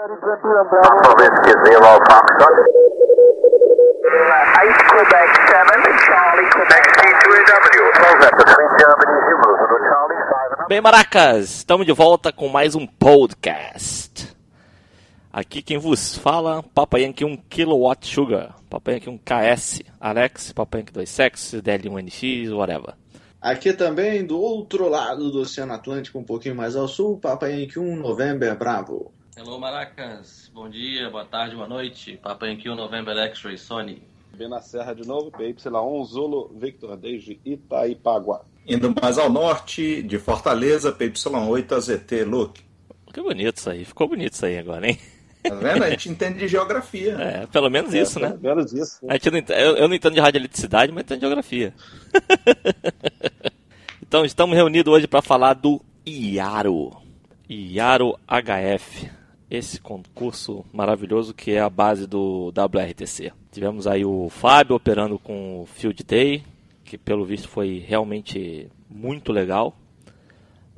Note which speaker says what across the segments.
Speaker 1: Papa Whiskey Zero Foxtrot.
Speaker 2: Ice Quebec 7, Charlie Quebec.
Speaker 1: XT2AW. Close between Germany and Zulu Charlie 5
Speaker 3: Bem, maracas, estamos de volta com mais um podcast. Aqui quem vos fala, Papa Yankee 1 Kilowatt Sugar, Papa Yankee 1 KS, Alex, Papa Yankee 2 Sex, DL1NX, whatever.
Speaker 4: Aqui também, do outro lado do Oceano Atlântico, um pouquinho mais ao sul, Papa Yankee 1 November Bravo.
Speaker 5: Hello Maracas, bom dia, boa tarde, boa noite. Papa Yankee November X-Ray Sony.
Speaker 6: Bem na Serra de novo, PY1 Zulu Victor desde Itaipagua.
Speaker 7: Indo mais ao norte, de Fortaleza, PY8 AZT Luke.
Speaker 3: Que bonito isso aí, ficou bonito isso aí agora, hein?
Speaker 7: Tá vendo? A gente entende de geografia.
Speaker 3: É, pelo menos isso,
Speaker 6: É,
Speaker 3: né?
Speaker 6: pelo menos isso.
Speaker 3: A gente não ent- eu, eu não entendo de radioeletricidade, mas entendo de geografia. então, estamos reunidos hoje para falar do IARO. IARO HF. Esse concurso maravilhoso que é a base do WRTC. Tivemos aí o Fábio operando com o Field Day, que pelo visto foi realmente muito legal.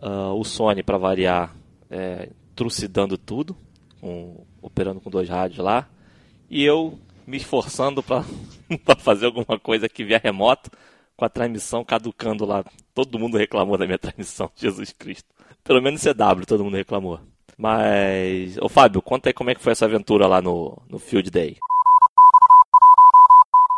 Speaker 3: Ah, o Sony, para variar, é, trucidando tudo, com- operando com dois rádios lá. E eu me esforçando para fazer alguma coisa aqui via remoto, com a transmissão caducando lá. Todo mundo reclamou da minha transmissão, Jesus Cristo. Pelo menos CW, todo mundo reclamou. Mas, ô Fábio, conta aí como é que foi essa aventura lá no, no Field Day.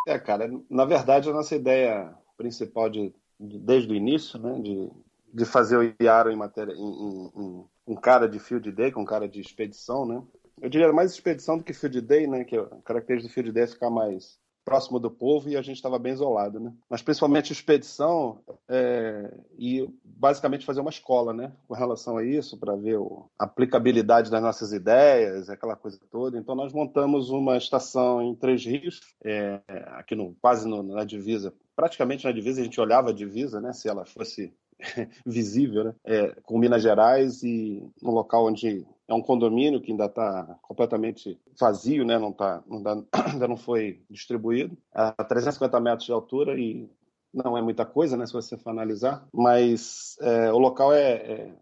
Speaker 6: É, cara, na verdade a nossa ideia principal de, de- desde o início, né, de, de fazer o Iaro em matéria em, um cara de field day, com um cara de expedição, né? Eu diria mais expedição do que field day, né? Que a característica do field day é ficar mais próximo do povo e a gente estava bem isolado, né? Mas principalmente expedição é, e basicamente fazer uma escola, né? Com relação a isso, para ver a aplicabilidade das nossas ideias, aquela coisa toda. Então nós montamos uma estação em Três Rios, é, aqui no, quase no- na divisa, praticamente na divisa, a gente olhava a divisa, né? Se ela fosse visível, né? É, com Minas Gerais e um local onde é um condomínio que ainda está completamente vazio, né? Não tá, não dá- ainda não foi distribuído, a 350 metros de altura e não é muita coisa, né? Se você for analisar, mas é, o local é, é-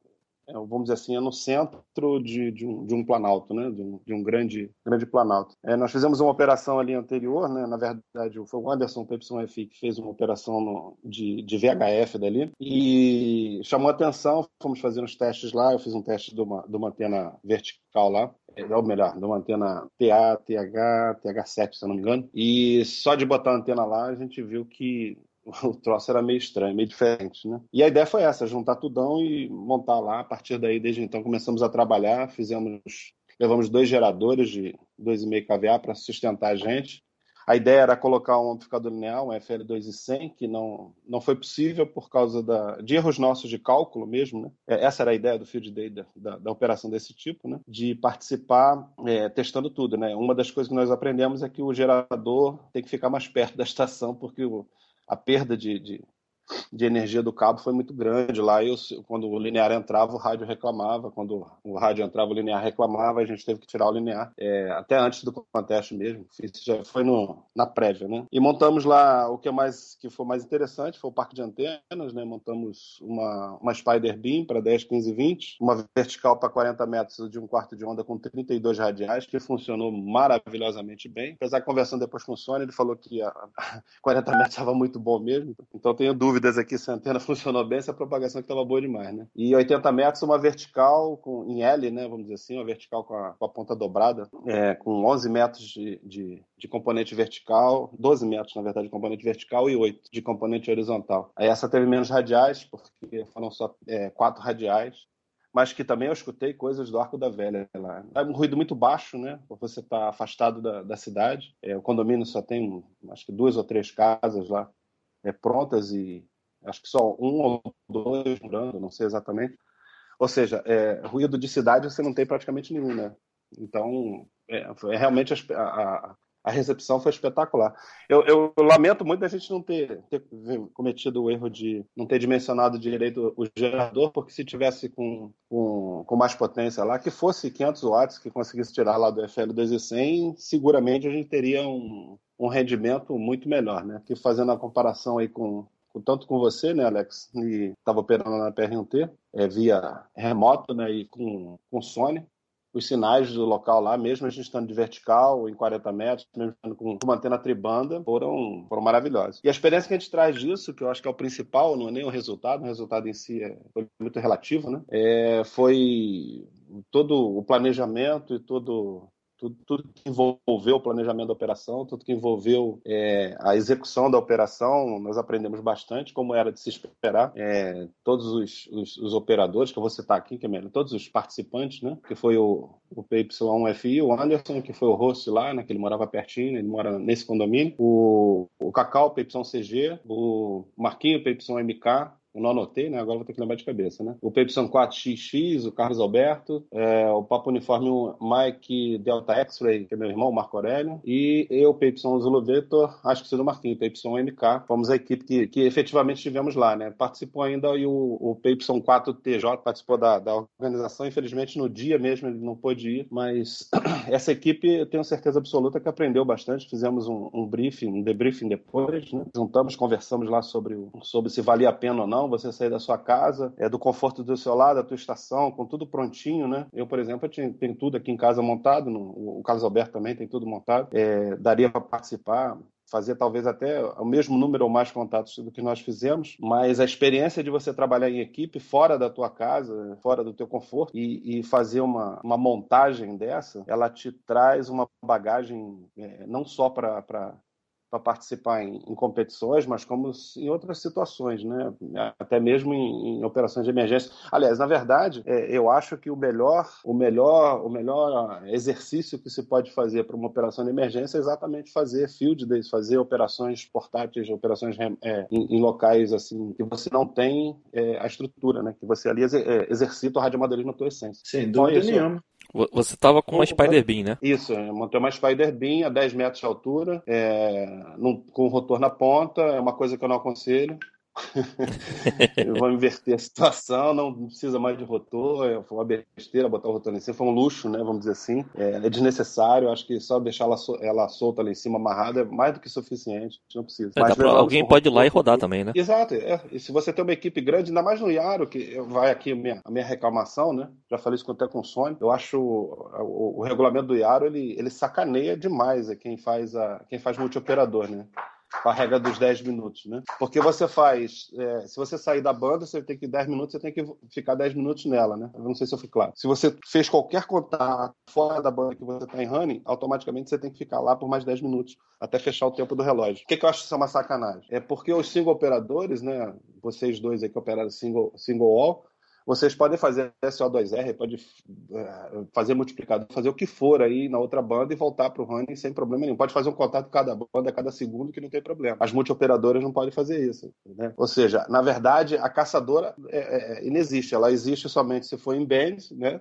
Speaker 6: é, vamos dizer assim, é no centro de, de, um, de um planalto, né? De um, de um grande, grande planalto. É, nós fizemos uma operação ali anterior, né? Na verdade, foi o Anderson PYF que fez uma operação no- de, VHF dali e chamou atenção. Fomos fazer uns testes lá. Eu fiz um teste de uma, de uma antena vertical lá, é, ou melhor, de uma antena TA, TH, TH7, se eu não me engano. E só de botar a antena lá, a gente viu que o troço era meio estranho, meio diferente, né? E a ideia foi essa, juntar tudão e montar lá. A partir daí, desde então, começamos a trabalhar, fizemos, levamos dois geradores de 2,5 kVA para sustentar a gente. A ideia era colocar um amplificador linear, um FL2100, que não, não foi possível por causa da, de erros nossos de cálculo mesmo, né? É, Essa era a ideia do Field Day, da, da, da operação desse tipo, né? De participar é, testando tudo, né? Uma das coisas que nós aprendemos é que o gerador tem que ficar mais perto da estação, porque o, a perda de, de, de energia do cabo foi muito grande lá. Eu, quando o linear entrava, o rádio reclamava. Quando o rádio entrava, o linear reclamava. A gente teve que tirar o linear, é, até antes do conteste mesmo. Isso já foi no, na prévia, né? E montamos lá o que é mais que foi mais interessante foi o parque de antenas, né? Montamos uma, uma Spider Beam para 10, 15, 20, uma vertical para 40 metros de um quarto de onda com 32 radiais, que funcionou maravilhosamente bem. Apesar que conversando depois com o Sony, ele falou que a, a 40 metros estava muito bom mesmo. Então tenho dúvidas aqui se a antena funcionou bem, se a propagação estava boa demais, né? E 80 metros, uma vertical com, em L, né? Vamos dizer assim, uma vertical com a, com a ponta dobrada, é, com 11 metros de, de, de componente vertical, 12 metros, na verdade, de componente vertical e 8 de componente horizontal. Aí essa teve menos radiais, porque foram só é, quatro radiais mas que também eu escutei coisas do Arco da Velha lá. É um ruído muito baixo, né? Você estar tá afastado da, da cidade. É, o condomínio só tem, acho que duas ou três casas lá é, prontas e acho que só um ou dois morando, não sei exatamente. Ou seja, é, ruído de cidade você não tem praticamente nenhum, né? Então, é, é realmente a, a, a recepção foi espetacular. Eu, eu, eu, lamento muito a gente não ter, ter, cometido o erro de não ter dimensionado direito o gerador, porque se tivesse com, com, com mais potência lá, que fosse 500 watts, que conseguisse tirar lá do FL2100, seguramente a gente teria um, um rendimento muito melhor, né? Que fazendo a comparação aí com tanto com você, né, Alex, e estava operando na PR1T, é, via remoto, né, e com, com Sony, os sinais do local lá, mesmo a gente estando de vertical, em 40 metros, mesmo estando com, mantendo a tribanda, foram, foram maravilhosos. E a experiência que a gente traz disso, que eu acho que é o principal, não é nem o resultado, o resultado em si é, foi muito relativo, né? É, foi todo o planejamento e todo tudo, tudo, que envolveu o planejamento da operação, tudo que envolveu é, a execução da operação, nós aprendemos bastante, como era de se esperar. É, todos os, os, os, operadores, que eu vou citar aqui, que é melhor, todos os participantes, né, que foi o, o PY1FI, o Anderson, que foi o host lá, né, que ele morava pertinho, ele mora nesse condomínio, o, o Cacau, PY1CG, o Marquinho, PY1MK, eu não anotei, né? Agora vou ter que lembrar de cabeça, né? O PY4XX, o Carlos Alberto, é, o Papo Uniforme Mike Delta X-Ray, que é meu irmão, o Marco Aurélio, e eu, PY Zulu Vetor, acho que seja o Marquinho, PY-MK. Fomos a equipe que, que efetivamente estivemos lá, né? Participou ainda e o, o PY4TJ participou da, da organização. Infelizmente, no dia mesmo ele não pôde ir, mas essa equipe, eu tenho certeza absoluta que aprendeu bastante. Fizemos um, um briefing, um debriefing depois, né? Juntamos, conversamos lá sobre, sobre se valia a pena ou não você sair da sua casa, é do conforto do seu lado, da tua estação, com tudo prontinho, né? Eu, por exemplo, eu tenho tudo aqui em casa montado, no, o Carlos Alberto também tem tudo montado. É, daria para participar, fazer talvez até o mesmo número ou mais contatos do que nós fizemos, mas a experiência de você trabalhar em equipe fora da tua casa, fora do teu conforto e, e fazer uma, uma montagem dessa, ela te traz uma bagagem é, não só para para participar em, em, competições, mas como em outras situações, né? Até mesmo em, em operações de emergência. Aliás, na verdade, é, eu acho que o melhor, o melhor, o melhor exercício que se pode fazer para uma operação de emergência é exatamente fazer field days, fazer operações portáteis, operações é, em, em, locais assim que você não tem é, a estrutura, né? Que você ali é, exercita o radioamadorismo na tua essência.
Speaker 4: Sem dúvida então, nenhuma.
Speaker 3: Você estava com uma Spider Beam, né?
Speaker 6: Isso, eu montei uma Spider Beam a 10 metros de altura, é, num, com o rotor na ponta, é uma coisa que eu não aconselho. eu vou inverter a situação, não precisa mais de rotor, é, foi uma besteira botar o rotor lá em cima, foi um luxo, né, vamos dizer assim, é, é desnecessário, acho que só deixar ela, ela solta lá em cima, amarrada, é mais do que suficiente, não precisa.
Speaker 3: É, Mas, pra, alguém pode ir lá e rodar também, né?
Speaker 6: Exato, é, e se você tem uma equipe grande, ainda mais no Iaro, que vai aqui a minha, a minha reclamação, né, já falei isso até com o Sony, eu acho o, o, o regulamento do Iaro, ele, ele sacaneia demais é quem faz, a, quem faz multioperador, né? Com a regra dos 10 minutos, né? Porque você faz, é, se você sair da banda, você tem que 10 minutos, você tem que ficar 10 minutos nela, né? Eu não sei se eu fui claro. Se você fez qualquer contato fora da banda que você está em running, automaticamente você tem que ficar lá por mais 10 minutos, até fechar o tempo do relógio. O que, que eu acho isso é uma sacanagem? É porque os single operadores, né? Vocês dois aí que operaram single, single all, vocês podem fazer SO2R, pode eh, fazer multiplicador, fazer o que for aí na outra banda e voltar para o running sem problema nenhum. Pode fazer um contato cada banda a cada segundo que não tem problema. As multioperadoras não podem fazer isso. Né? Ou seja, na verdade, a caçadora é, é, é inexiste. Ela existe somente se for em bands, né?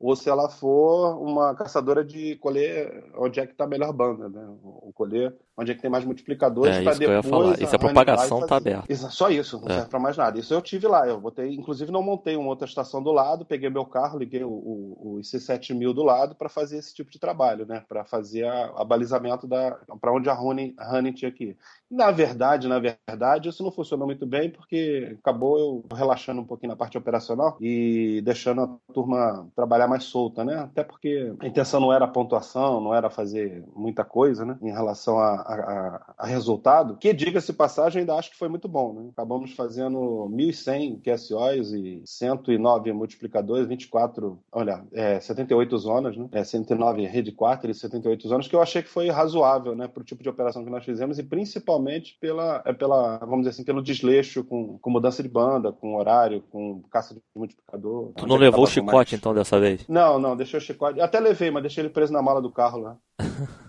Speaker 6: Ou se ela for uma caçadora de colher onde é que está a melhor banda, né? O colher onde é que tem mais multiplicadores
Speaker 3: é, para depois. Que eu ia falar. Isso a propagação está aberta.
Speaker 6: Só isso, não é. serve para mais nada. Isso eu tive lá. Eu botei, inclusive não montei uma outra estação do lado, peguei meu carro, liguei o, o, o IC7000 do lado para fazer esse tipo de trabalho, né? Para fazer a, a, balizamento da para onde a Honey, Honey tinha que ir. Na verdade, na verdade, isso não funcionou muito bem porque acabou eu relaxando um pouquinho na parte operacional e deixando a turma trabalhar mais solta, né? Até porque a intenção não era a pontuação, não era fazer muita coisa, né? Em relação a, a, a resultado, que diga-se passagem, ainda acho que foi muito bom, né? Acabamos fazendo 1.100 QSOs e 109 multiplicadores, 24, olha, é, 78 zonas, né? É, 109 rede quarter e 78 zonas, que eu achei que foi razoável, né? Para o tipo de operação que nós fizemos e principalmente pela, é pela vamos dizer assim, pelo desleixo com, com mudança de banda, com horário, com caça de multiplicador.
Speaker 3: Tu não levou o chicote mais... então dessa vez?
Speaker 6: Não, não, deixei o chicote. Até levei, mas deixei ele preso na mala do carro lá.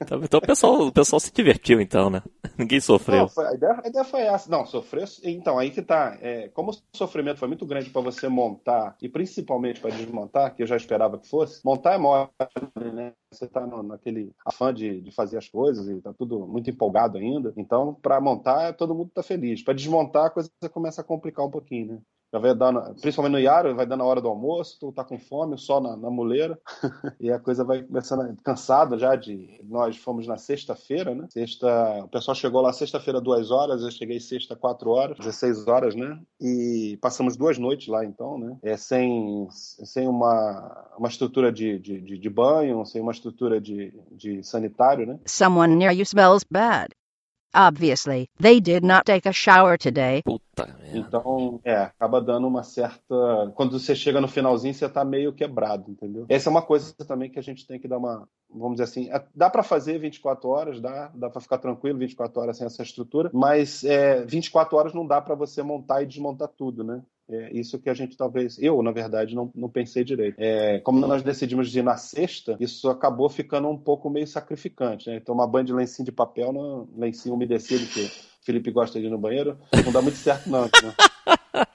Speaker 3: Então, então, o, pessoal, o pessoal se divertiu, então, né? Ninguém sofreu.
Speaker 6: Não, foi, a, ideia, a, ideia, foi essa. Não, sofreu. Então, aí que tá. É, como o sofrimento foi muito grande para você montar, e principalmente para desmontar, que eu já esperava que fosse, montar é mole, né? Você tá no, naquele afã de, de fazer as coisas e tá tudo muito empolgado ainda. Então, para montar, todo mundo tá feliz. Para desmontar, a coisa começa a complicar um pouquinho, né? Já vai dando, principalmente no Iaro, vai dando a hora do almoço, tu tá com fome, sol na, na muleira, e a coisa vai começando a- cansado já de. Nós fomos na sexta-feira, né? Sexta. O pessoal chegou lá sexta-feira, duas horas, eu cheguei sexta, quatro horas, 16 horas, né? E passamos duas noites lá, então, né? É, sem, sem uma, uma estrutura de, de, de, de banho, sem uma estrutura de, de sanitário, né?
Speaker 8: Someone near you smells bad. Obviously, they did not take a shower today.
Speaker 3: Puta merda.
Speaker 6: Então, é, acaba dando uma certa. Quando você chega no finalzinho, você tá meio quebrado, entendeu? Essa é uma coisa também que a gente tem que dar uma. Vamos dizer assim, é- dá para fazer 24 horas, dá, dá para ficar tranquilo 24 horas sem essa estrutura, mas é, 24 horas não dá para você montar e desmontar tudo, né? É isso que a gente talvez, eu, na verdade, não, não pensei direito. É, como nós decidimos ir na sexta, isso acabou ficando um pouco meio sacrificante, né? Tomar banho de lencinho de papel, lencinho umedecido, que o Felipe gosta de ir no banheiro, não dá muito certo, não. Né?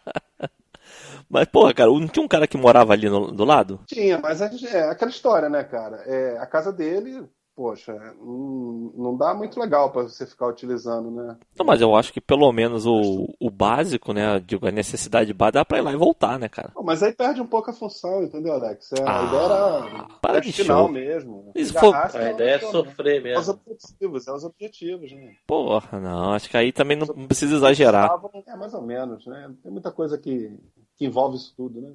Speaker 3: Mas, porra, cara, não tinha um cara que morava ali no- do lado?
Speaker 6: Tinha, mas é, é aquela história, né, cara? É, a casa dele, poxa, não, não dá muito legal pra você ficar utilizando, né?
Speaker 3: Não, mas eu acho que pelo menos o, o básico, né? Digo, a necessidade básica dá pra ir lá e voltar, né, cara?
Speaker 6: Pô, Mas aí perde um pouco a função, entendeu, Alex? É,
Speaker 3: Ah,
Speaker 6: a ideia era
Speaker 3: para
Speaker 6: é
Speaker 3: de
Speaker 6: final
Speaker 3: show.
Speaker 6: mesmo.
Speaker 3: Isso for-
Speaker 6: arrasta
Speaker 5: A ideia é sofrer
Speaker 6: É os
Speaker 5: mesmo.
Speaker 6: objetivos, é os objetivos, né?
Speaker 3: Porra, não, acho que aí também não precisa exagerar.
Speaker 6: Estavam- É mais ou menos, né? Tem muita coisa que, que envolve isso tudo, né?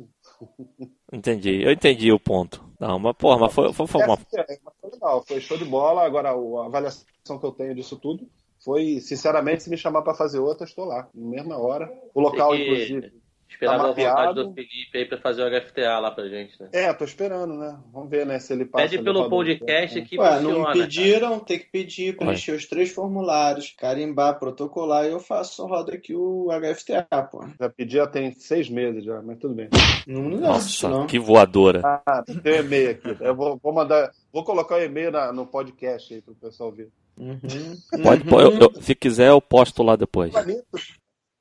Speaker 3: Entendi, eu entendi o ponto. Não, mas porra, mas foi, foi, foi uma.
Speaker 6: É, foi legal, foi show de bola. Agora, a avaliação que eu tenho disso tudo foi, sinceramente, se me chamar para fazer outra, estou lá, na mesma hora. O local, inclusive.
Speaker 5: Esperar
Speaker 6: Tá
Speaker 5: a vontade do Felipe aí pra fazer o HFTA lá pra gente, né?
Speaker 6: É, tô esperando, né? Vamos ver, né, se ele passa.
Speaker 5: Pede pelo podcast que
Speaker 4: Ué,
Speaker 5: funciona.
Speaker 4: não
Speaker 5: cara.
Speaker 4: pediram, tem que pedir, preencher os três formulários, carimbar, protocolar, e eu faço, só rodo aqui o HFTA, pô.
Speaker 6: Já pedi já tem seis meses já, mas tudo bem.
Speaker 4: Não, não
Speaker 3: Nossa,
Speaker 4: não.
Speaker 3: que voadora.
Speaker 6: Ah, tem um e-mail aqui. Eu vou, vou mandar. Vou colocar o e-mail na- no podcast aí pro pessoal ver.
Speaker 4: Uhum.
Speaker 3: Pode, eu- eu- se quiser, eu posto lá depois.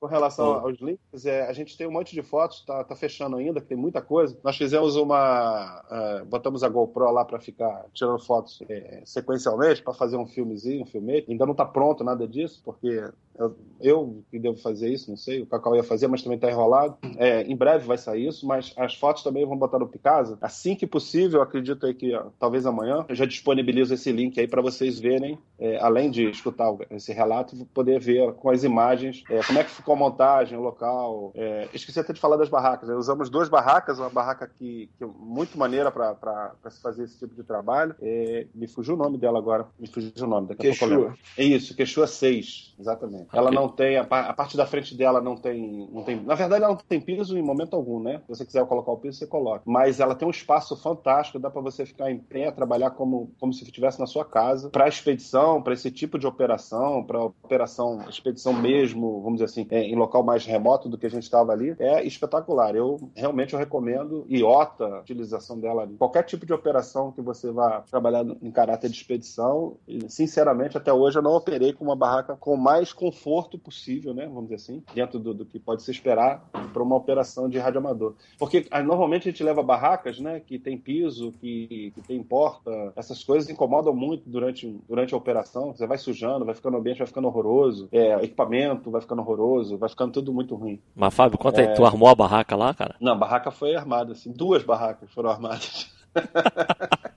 Speaker 6: Com relação aos links, é, a gente tem um monte de fotos, tá, tá fechando ainda, que tem muita coisa. Nós fizemos uma. é, botamos a GoPro lá para ficar tirando fotos é, sequencialmente, para fazer um filmezinho, um filme. Ainda não tá pronto nada disso, porque eu, eu que devo fazer isso, não sei, o Cacau ia fazer, mas também tá enrolado. É, em breve vai sair isso, mas as fotos também vão botar no Picasa. Assim que possível, acredito aí que ó, talvez amanhã eu já disponibilizo esse link aí para vocês verem, é, além de escutar esse relato, poder ver com as imagens é, como é que ficou a montagem, o local. É, esqueci até de falar das barracas. né? Usamos duas barracas, uma barraca que, que é muito maneira para se fazer esse tipo de trabalho. É, me fugiu o nome dela agora. Me fugiu o nome. Daqui
Speaker 4: Quechua.
Speaker 6: É isso, Quechua 6, exatamente. Ela não tem, a, a parte da frente dela não tem, não tem. Na verdade, ela não tem piso em momento algum, né? Se você quiser colocar o piso, você coloca. Mas ela tem um espaço fantástico, dá para você ficar em pé, trabalhar como, como se estivesse na sua casa. Para expedição, para esse tipo de operação, para operação, expedição mesmo, vamos dizer assim, é, em local mais remoto do que a gente estava ali, é espetacular. Eu realmente eu recomendo. IOTA, a utilização dela ali. Qualquer tipo de operação que você vá trabalhar em caráter de expedição, sinceramente, até hoje eu não operei com uma barraca com mais conforto possível, né? Vamos dizer assim, dentro do, do que pode se esperar para uma operação de radioamador. Porque ah, normalmente a gente leva barracas, né? Que tem piso, que, que tem porta, essas coisas incomodam muito durante, durante a operação. Você vai sujando, vai ficando o ambiente, vai ficando horroroso, é, equipamento vai ficando horroroso, vai ficando tudo muito ruim.
Speaker 3: Mas, Fábio, conta aí,
Speaker 6: É.
Speaker 3: tu armou a barraca lá, cara?
Speaker 6: Não, a barraca foi armada, assim, duas barracas foram armadas.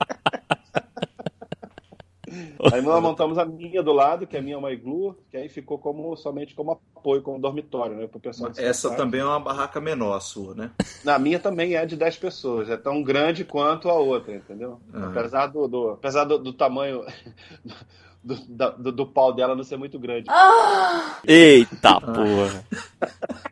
Speaker 6: Aí nós montamos a minha do lado, que é a minha é uma iglu, que aí ficou como somente como apoio, como dormitório, né? Pro pessoal
Speaker 7: Essa também é uma barraca menor a sua, né?
Speaker 6: Na minha também é de 10 pessoas, é tão grande quanto a outra, entendeu?
Speaker 7: Ah.
Speaker 6: Apesar, do, do- apesar do, do tamanho do, do- do pau dela não ser muito grande.
Speaker 3: Eita porra.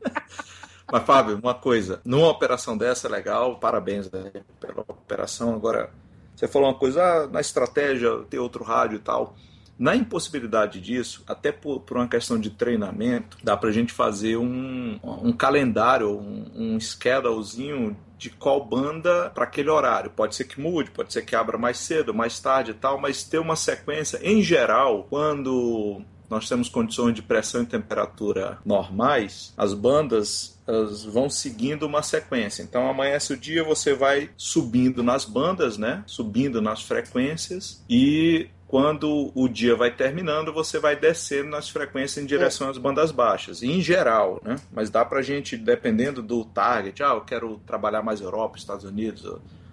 Speaker 7: Mas, Fábio, uma coisa, numa operação dessa legal, parabéns né, pela operação. Agora, você falou uma coisa, ah, na estratégia, ter outro rádio e tal. Na impossibilidade disso, até por, por uma questão de treinamento, dá pra gente fazer um, um calendário, um, um schedulezinho de qual banda para aquele horário. Pode ser que mude, pode ser que abra mais cedo, mais tarde e tal, mas ter uma sequência. Em geral, quando nós temos condições de pressão e temperatura normais, as bandas elas vão seguindo uma sequência. Então amanhece o dia, você vai subindo nas bandas, né? Subindo nas frequências e quando o dia vai terminando, você vai descendo nas frequências em direção às bandas baixas, em geral, né? Mas dá pra gente, dependendo do target, ah, eu quero trabalhar mais Europa, Estados Unidos,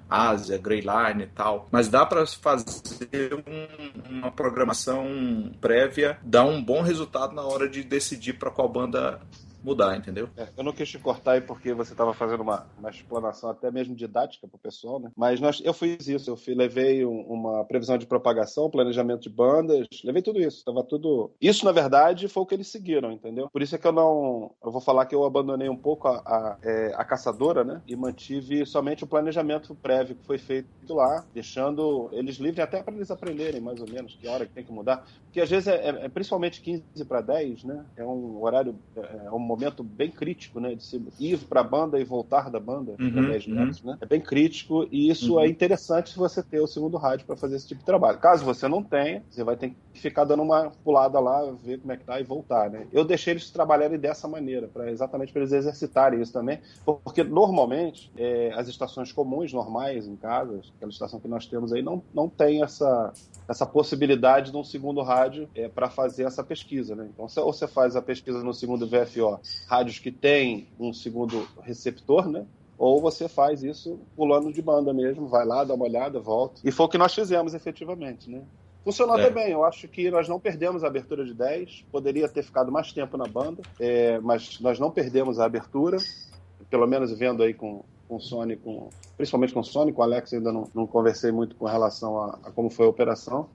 Speaker 7: Ásia, Greyline e tal. Mas dá para fazer um, uma programação prévia, dar um bom resultado na hora de decidir para qual banda mudar, entendeu?
Speaker 6: É, eu não quis te cortar aí porque você estava fazendo uma, uma explanação até mesmo didática para o pessoal, né? Mas nós, eu fiz isso, eu fui, levei um, uma previsão de propagação, planejamento de bandas, levei tudo isso, estava tudo. Isso, na verdade, foi o que eles seguiram, entendeu? Por isso é que eu não. Eu vou falar que eu abandonei um pouco a, a, é, a caçadora, né? E mantive somente o planejamento prévio que foi feito lá, deixando eles livres até para eles aprenderem mais ou menos que hora que tem que mudar. Porque às vezes é, é, é principalmente 15 para 10, né? É um horário, é, é um momento bem crítico, né? De se ir para a banda e voltar da banda
Speaker 7: Uhum,
Speaker 6: 10 metros, né? É bem crítico e isso é interessante se você ter o segundo rádio para fazer esse tipo de trabalho. Caso você não tenha, você vai ter que ficar dando uma pulada lá, ver como é que tá e voltar, né? Eu deixei eles trabalharem dessa maneira, para exatamente para eles exercitarem isso também, porque normalmente é, as estações comuns, normais, em casa, aquela estação que nós temos aí, não, não tem essa, essa possibilidade de um segundo rádio é, para fazer essa pesquisa, né? Então, ou você faz a pesquisa no segundo VFO, rádios que tem um segundo receptor, né? Ou você faz isso pulando de banda mesmo, vai lá, dá uma olhada, volta. E foi o que nós fizemos efetivamente, né? Funcionou
Speaker 7: É.
Speaker 6: bem, eu acho que nós não perdemos a abertura de 10, poderia ter ficado mais tempo na banda, é, mas nós não perdemos a abertura, pelo menos vendo aí com, com o Sony, com, principalmente com o Sony, com o Alex ainda não, não conversei muito com relação a, a como foi a operação.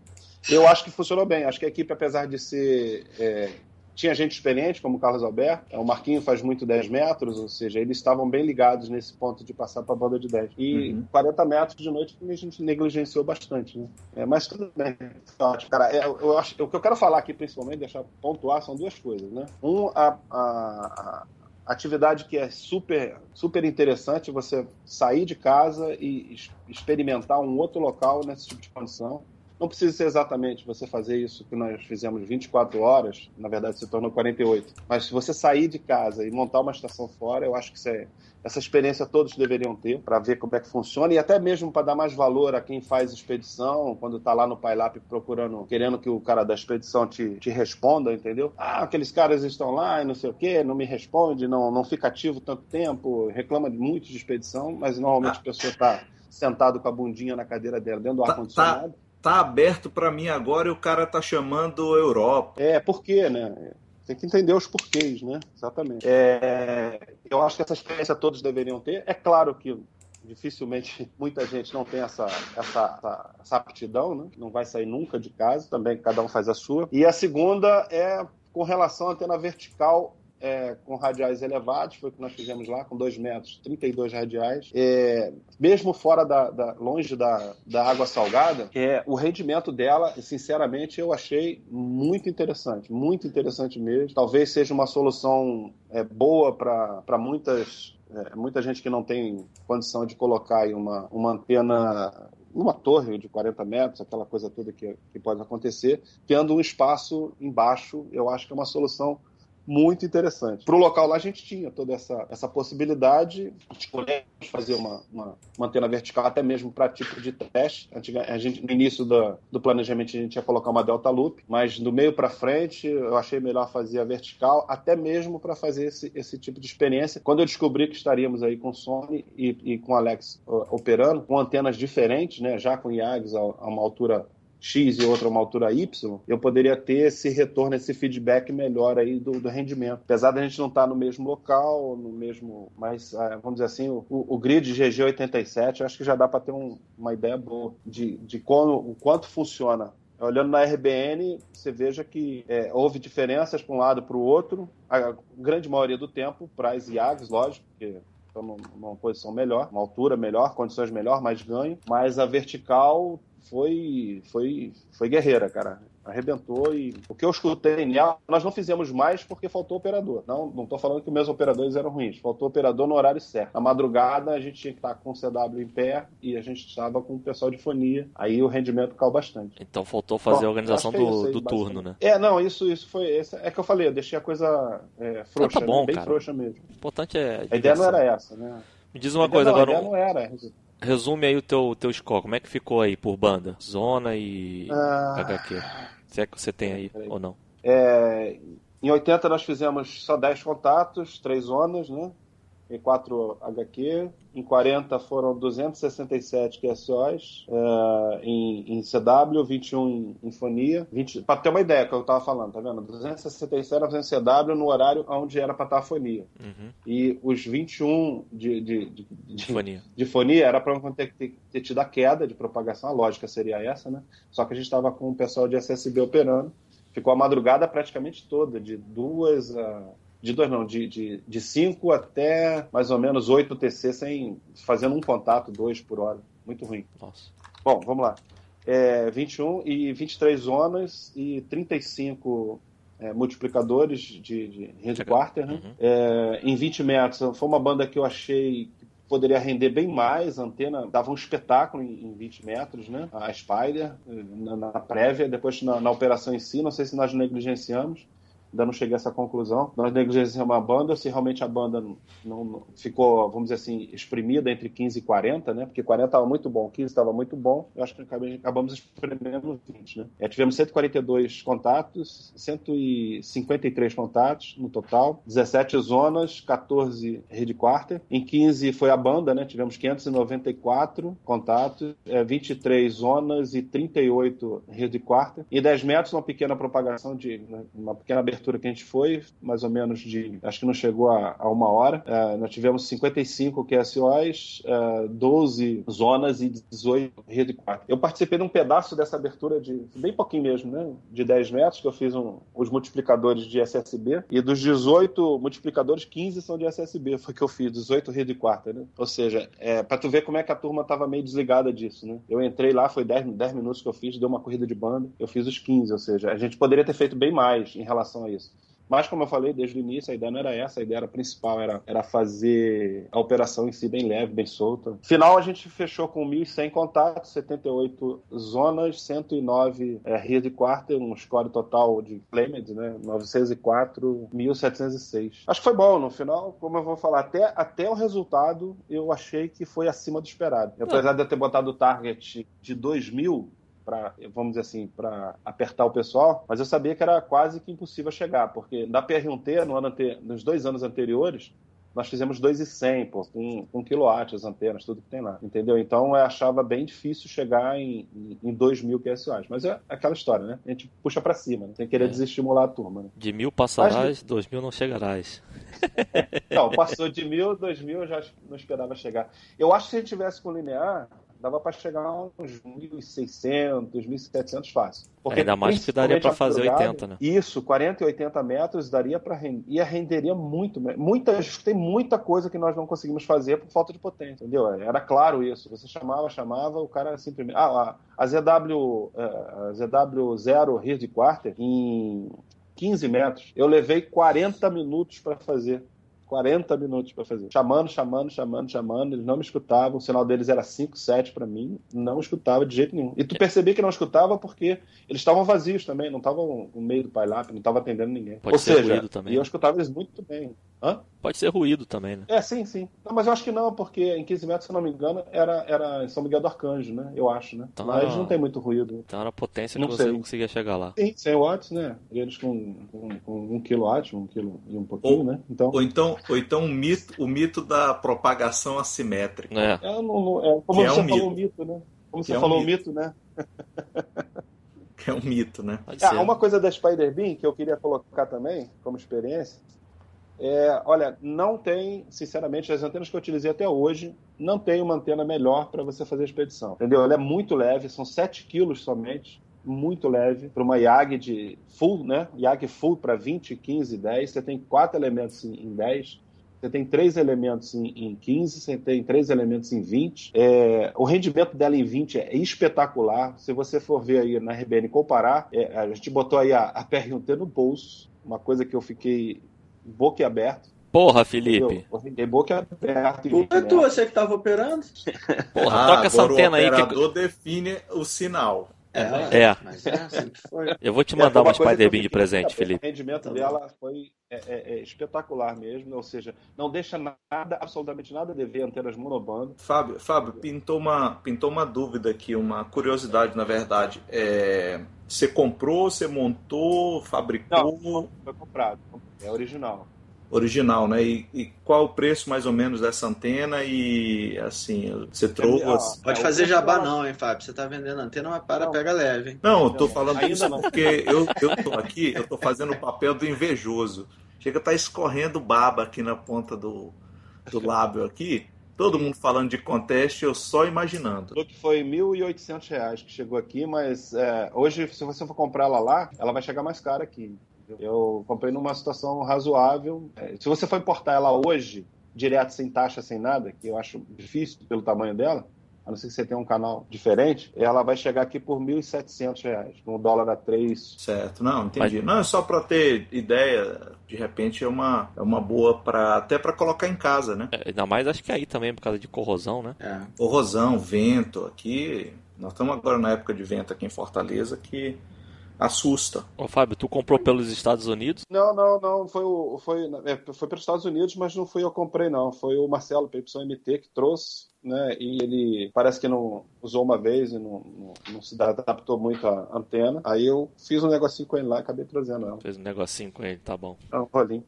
Speaker 6: Eu acho que funcionou bem, acho que a equipe, apesar de ser é, tinha gente experiente, como o Carlos Alberto. O Marquinho faz muito 10 metros, ou seja, eles estavam bem ligados nesse ponto de passar para a banda de 10. E
Speaker 7: Uhum.
Speaker 6: 40 metros de noite a gente negligenciou bastante, né? É, mas tudo bem. Ótimo. Cara, é, eu acho, o que eu quero falar aqui, principalmente, deixar pontuar, são duas coisas, né? Um, a, a- a atividade que é super, super interessante, você sair de casa e experimentar um outro local nesse tipo de condição. Não precisa ser exatamente você fazer isso que nós fizemos 24 horas, na verdade se tornou 48. Mas se você sair de casa e montar uma estação fora, eu acho que é- essa experiência todos deveriam ter para ver como é que funciona e até mesmo para dar mais valor a quem faz expedição, quando está lá no PyLab procurando, querendo que o cara da expedição te, te responda, entendeu? Ah, aqueles caras estão lá e não sei o quê, não me responde, não, não fica ativo tanto tempo, reclama de muito de expedição, mas normalmente a pessoa está sentado com a bundinha na cadeira dela, dentro do
Speaker 7: Tá-
Speaker 6: ar-condicionado.
Speaker 7: Tá aberto para mim agora e o cara tá chamando Europa.
Speaker 6: É, por quê, né? Tem que entender os porquês, né? Exatamente. É, eu acho que essa experiência todos deveriam ter. É claro que dificilmente muita gente não tem essa, essa, essa, essa aptidão, né? Não vai sair nunca de casa, também cada um faz a sua. E a segunda é com relação à antena vertical é, com radiais elevados, foi o que nós fizemos lá, com 2 metros, 32 radiais. É, mesmo fora da, da- longe da, da água salgada, é, o rendimento dela, sinceramente, eu achei muito interessante, muito interessante mesmo. Talvez seja uma solução é, boa para muitas é, muita gente que não tem condição de colocar uma, uma antena numa torre de 40 metros, aquela coisa toda que, que pode acontecer, tendo um espaço embaixo, eu acho que é uma solução muito interessante. Para o local lá a gente tinha toda essa, essa possibilidade, escolhemos fazer uma, uma, uma antena vertical até mesmo para tipo de teste. Antiga- A gente, no início do, do planejamento a gente ia colocar uma delta loop, mas do meio para frente eu achei melhor fazer a vertical, até mesmo para fazer esse, esse tipo de experiência. Quando eu descobri que estaríamos aí com Sony e, e com Alex ó, operando, com antenas diferentes, né, já com IAGs a, a uma altura X e outra uma altura Y, eu poderia ter esse retorno, esse feedback melhor aí do, do rendimento. Apesar da gente não estar no mesmo local, no mesmo. Mas, ah, vamos dizer assim, o, o grid GG87, eu acho que já dá para ter um- uma ideia boa de, de como, o quanto funciona. Olhando na RBN, você veja que é, houve diferenças para um lado para o outro, a grande maioria do tempo, para as IAGs, lógico, porque estão num- numa posição melhor, uma altura melhor, condições melhor, mais ganho, mas a vertical foi, foi, foi guerreira, cara. Arrebentou e o que eu escutei nela, nós não fizemos mais porque faltou operador. Não, não tô falando que meus operadores eram ruins, faltou operador no horário certo. Na madrugada a gente tinha que estar com o CW em pé e a gente estava com o pessoal de fonia. Aí o rendimento caiu bastante.
Speaker 3: Então faltou fazer
Speaker 6: Bom,
Speaker 3: a organização
Speaker 6: é isso
Speaker 3: do, do turno, né?
Speaker 6: É, não, isso, isso foi. esse- é que eu falei, eu deixei a coisa é, frouxa,
Speaker 3: tá bom,
Speaker 6: né? bem
Speaker 3: cara.
Speaker 6: frouxa mesmo.
Speaker 3: O importante é.
Speaker 6: A ideia não era essa, né?
Speaker 3: Me diz uma
Speaker 6: A
Speaker 3: coisa
Speaker 6: não,
Speaker 3: agora.
Speaker 6: A ideia não era.
Speaker 3: Resume aí o teu, teu score. Como é que ficou aí por banda? Zona e
Speaker 6: Ah.
Speaker 3: HQ. Se é que você tem aí
Speaker 6: Peraí.
Speaker 3: ou não.
Speaker 6: É, em 80 nós fizemos só 10 contatos, 3 zonas, né? E 4 HQ. Em 40 foram 267 QSOs. é, em, em CW, 21 em, em fonia. 20, pra ter uma ideia que eu tava falando, tá vendo? 267 nós fizemos CW no horário onde era pra estar a fonia.
Speaker 3: Uhum.
Speaker 6: E os 21 de, de, de, de,
Speaker 3: Fonia.
Speaker 6: de fonia era para ter, ter, ter tido a queda de propagação, a lógica seria essa, né? Só que a gente estava com o pessoal de SSB operando. Ficou a madrugada praticamente toda, de duas a. De dois não, de, de, de cinco até mais ou menos 8 TC sem fazendo um contato, dois por hora. Muito ruim.
Speaker 3: Nossa.
Speaker 6: Bom, vamos lá. É, 21 e 23 zonas e 35 é, multiplicadores de, de rede quarter, né?
Speaker 3: Uhum.
Speaker 6: É, em 20 metros. Foi uma banda que eu achei que poderia render bem mais. A antena dava um espetáculo em, em 20 metros, né? A Spider, na, na prévia, depois na, na operação em si. Não sei se nós negligenciamos. Ainda não cheguei a essa conclusão. Nós negligenciamos a banda, se realmente a banda não, não- ficou, vamos dizer assim, exprimida entre 15 e 40, né? Porque 40 estava muito bom, 15 estava muito bom. Eu acho que acabamos espremendo 20, né? É, tivemos 142 contatos, 153 contatos no total, 17 zonas, 14 rede quarter. Em 15 foi a banda, né? Tivemos 594 contatos, é, 23 zonas e 38 rede quarter. Em 10 metros, uma pequena propagação de né, uma pequena abertura que a gente foi, mais ou menos de, acho que não chegou a, a uma hora. É, nós tivemos 55 QSOs, é, 12 zonas e 18 rede quarter. Eu participei de um pedaço dessa abertura de bem pouquinho mesmo, né? De 10 metros, que eu fiz um- os multiplicadores de SSB. E dos 18 multiplicadores, 15 são de SSB. Foi que eu fiz, 18 rede quarter, né? Ou seja, é, para tu ver como é que a turma tava meio desligada disso, né? Eu entrei lá, foi 10, 10 minutos que eu fiz, deu uma corrida de banda. Eu fiz os 15, ou seja, a gente poderia ter feito bem mais em relação a isso. Mas, como eu falei desde o início, a ideia não era essa, a ideia era principal era, era fazer a operação em si bem leve, bem solta. Final, a gente fechou com 1.100 contatos, 78 zonas, 109 é, rede quarter, um score total de claimed, né? 904, 1.706. Acho que foi bom, no final, como eu vou falar, até, até o resultado eu achei que foi acima do esperado. Apesar de eu ter botado o target de 2.000, para vamos dizer assim, para apertar o pessoal, mas eu sabia que era quase que impossível chegar, porque da PR1T, no ano ante- nos dois anos anteriores, nós fizemos 2,100, pô, com, com quilowatt, as antenas, tudo que tem lá, entendeu? Então eu achava bem difícil chegar em, em, em 2 mil QSOs, mas é aquela história, né? A gente puxa para cima, né? sem querer
Speaker 3: É.
Speaker 6: desestimular a turma. Né?
Speaker 3: De mil passarás, dois mil não chegarás.
Speaker 6: Não, passou de mil, dois mil, eu já não esperava chegar. Eu acho que se a gente tivesse com linear, dava para chegar a uns 1.600, 1.700 fácil.
Speaker 3: Ainda mais que daria
Speaker 6: principalmente
Speaker 3: pra
Speaker 6: a
Speaker 3: fazer
Speaker 6: madrugada,
Speaker 3: 80, né?
Speaker 6: Isso, 40 e 80 metros daria para render, ia renderia muito, muitas, tem muita coisa que nós não conseguimos fazer por falta de potência, entendeu? Era claro isso. Você chamava, chamava, o cara simplesmente. Ah, a, a ZW, eh, a ZW0 Rear Quarter em 15 metros, eu levei 40 minutos para fazer. 40 minutos para fazer. Chamando, chamando, chamando, chamando. Eles não me escutavam. O sinal deles era 5, 7 para mim. Não escutava de jeito nenhum. E tu percebia que não escutava porque eles estavam vazios também. Não estavam no meio do pailap, não estavam atendendo ninguém.
Speaker 3: Pode
Speaker 6: Ou
Speaker 3: ser
Speaker 6: seja,
Speaker 3: também,
Speaker 6: e eu
Speaker 3: né?
Speaker 6: escutava eles muito bem. Hã?
Speaker 3: Pode ser ruído também, né?
Speaker 6: É, sim, sim. Não, mas eu acho que não, porque em 15 metros, se eu não me engano, era, era em São Miguel do Arcanjo, né? Eu acho, né?
Speaker 3: Tá.
Speaker 6: Mas não tem muito ruído.
Speaker 3: Então era a potência que
Speaker 6: Não
Speaker 3: você
Speaker 6: sei.
Speaker 3: não conseguia chegar lá.
Speaker 6: Sim, 100 watts, né? Eles com, com, com um quilowatt, um quilo e um pouquinho,
Speaker 7: Ou-
Speaker 6: né? Então,
Speaker 7: Ou então, ou então o, mito, o mito da propagação assimétrica.
Speaker 3: É,
Speaker 6: é, não, não- é como
Speaker 7: Que é
Speaker 6: você
Speaker 7: um
Speaker 6: falou o mito, né? Como
Speaker 7: Que
Speaker 6: você
Speaker 7: é um
Speaker 6: falou o
Speaker 7: mito.
Speaker 6: mito, né?
Speaker 7: Que é um mito, né?
Speaker 6: Ah, uma coisa da Spider Beam que eu queria colocar também, como experiência, é, olha, não tem, sinceramente, as antenas que eu utilizei até hoje, não tem uma antena melhor para você fazer a expedição. Entendeu? Ela é muito leve, são 7 quilos somente, muito leve, para uma YAG de full, né? YAG full para 20, 15, 10, você tem quatro elementos em, em 10. Você tem três elementos em, em 15, você tem três elementos em 20. É, o rendimento dela em 20 é espetacular. Se você for ver aí na RBN comparar, é, a gente botou aí a, a PR1T no bolso, uma coisa que eu fiquei boquiaberto.
Speaker 3: Porra, Felipe.
Speaker 6: entendeu? Em
Speaker 4: Não
Speaker 6: 20
Speaker 4: é tu,
Speaker 6: metros.
Speaker 4: você que tava operando?
Speaker 3: Porra,
Speaker 7: Ah,
Speaker 3: toca essa antena
Speaker 7: o
Speaker 3: aí. Que...
Speaker 7: operador define o sinal.
Speaker 4: É,
Speaker 3: É.
Speaker 4: mas é, sempre foi.
Speaker 3: Eu vou te
Speaker 6: É,
Speaker 3: mandar
Speaker 6: foi
Speaker 3: uma
Speaker 6: que
Speaker 3: Spider Bean de presente. Felipe.
Speaker 6: O rendimento
Speaker 4: Tá
Speaker 6: dela foi é, é, é espetacular mesmo, ou seja, não deixa nada, absolutamente nada a dever antenas monobando.
Speaker 7: Fábio, Fábio pintou, uma, pintou uma dúvida aqui, uma curiosidade, na verdade. É, você comprou, você montou, fabricou
Speaker 6: Foi comprado, é original.
Speaker 7: original, né? E, e qual o preço mais ou menos dessa antena? E assim, você trouxe.
Speaker 4: Pode
Speaker 6: É,
Speaker 4: fazer jabá não, hein, Fábio? Você tá vendendo antena, mas para,
Speaker 6: Não.
Speaker 4: pega leve, hein?
Speaker 7: Não, eu tô falando
Speaker 6: ainda
Speaker 7: isso
Speaker 6: não.
Speaker 7: porque eu, eu tô aqui, eu tô fazendo o papel do invejoso. Chega a tá escorrendo baba aqui na ponta do, do lábio aqui. Todo mundo falando de conteste, eu só imaginando.
Speaker 6: Falou que foi 1.800 reais que chegou aqui, mas é, hoje, se você for comprar ela lá, ela vai chegar mais cara aqui. Eu comprei numa situação razoável. É, se você for importar ela hoje, direto, sem taxa, sem nada, que eu acho difícil pelo tamanho dela, a não ser que você tenha um canal diferente, ela vai chegar aqui por 1.700 reais, com o dólar a 3.
Speaker 7: Certo, não, entendi. Não, é só para ter ideia, de repente é uma, é uma boa para até para colocar em casa, né?
Speaker 3: É, Ainda mais acho que aí também por causa de corrosão, né?
Speaker 4: É.
Speaker 7: Corrosão, vento aqui. Nós estamos agora na época de vento aqui em Fortaleza que assusta.
Speaker 3: Ô Fábio, tu comprou pelos Estados Unidos?
Speaker 6: Não, não, não. Foi, o, foi, é, foi para os Estados Unidos, mas não fui eu que comprei, não. Foi o Marcelo, PY MT, que trouxe, né? E ele parece que não usou uma vez e não, não, não se adaptou muito à antena. Aí eu fiz um negocinho com ele lá e acabei trazendo ela.
Speaker 3: Fez um negocinho com ele, tá bom.
Speaker 6: É um rolinho.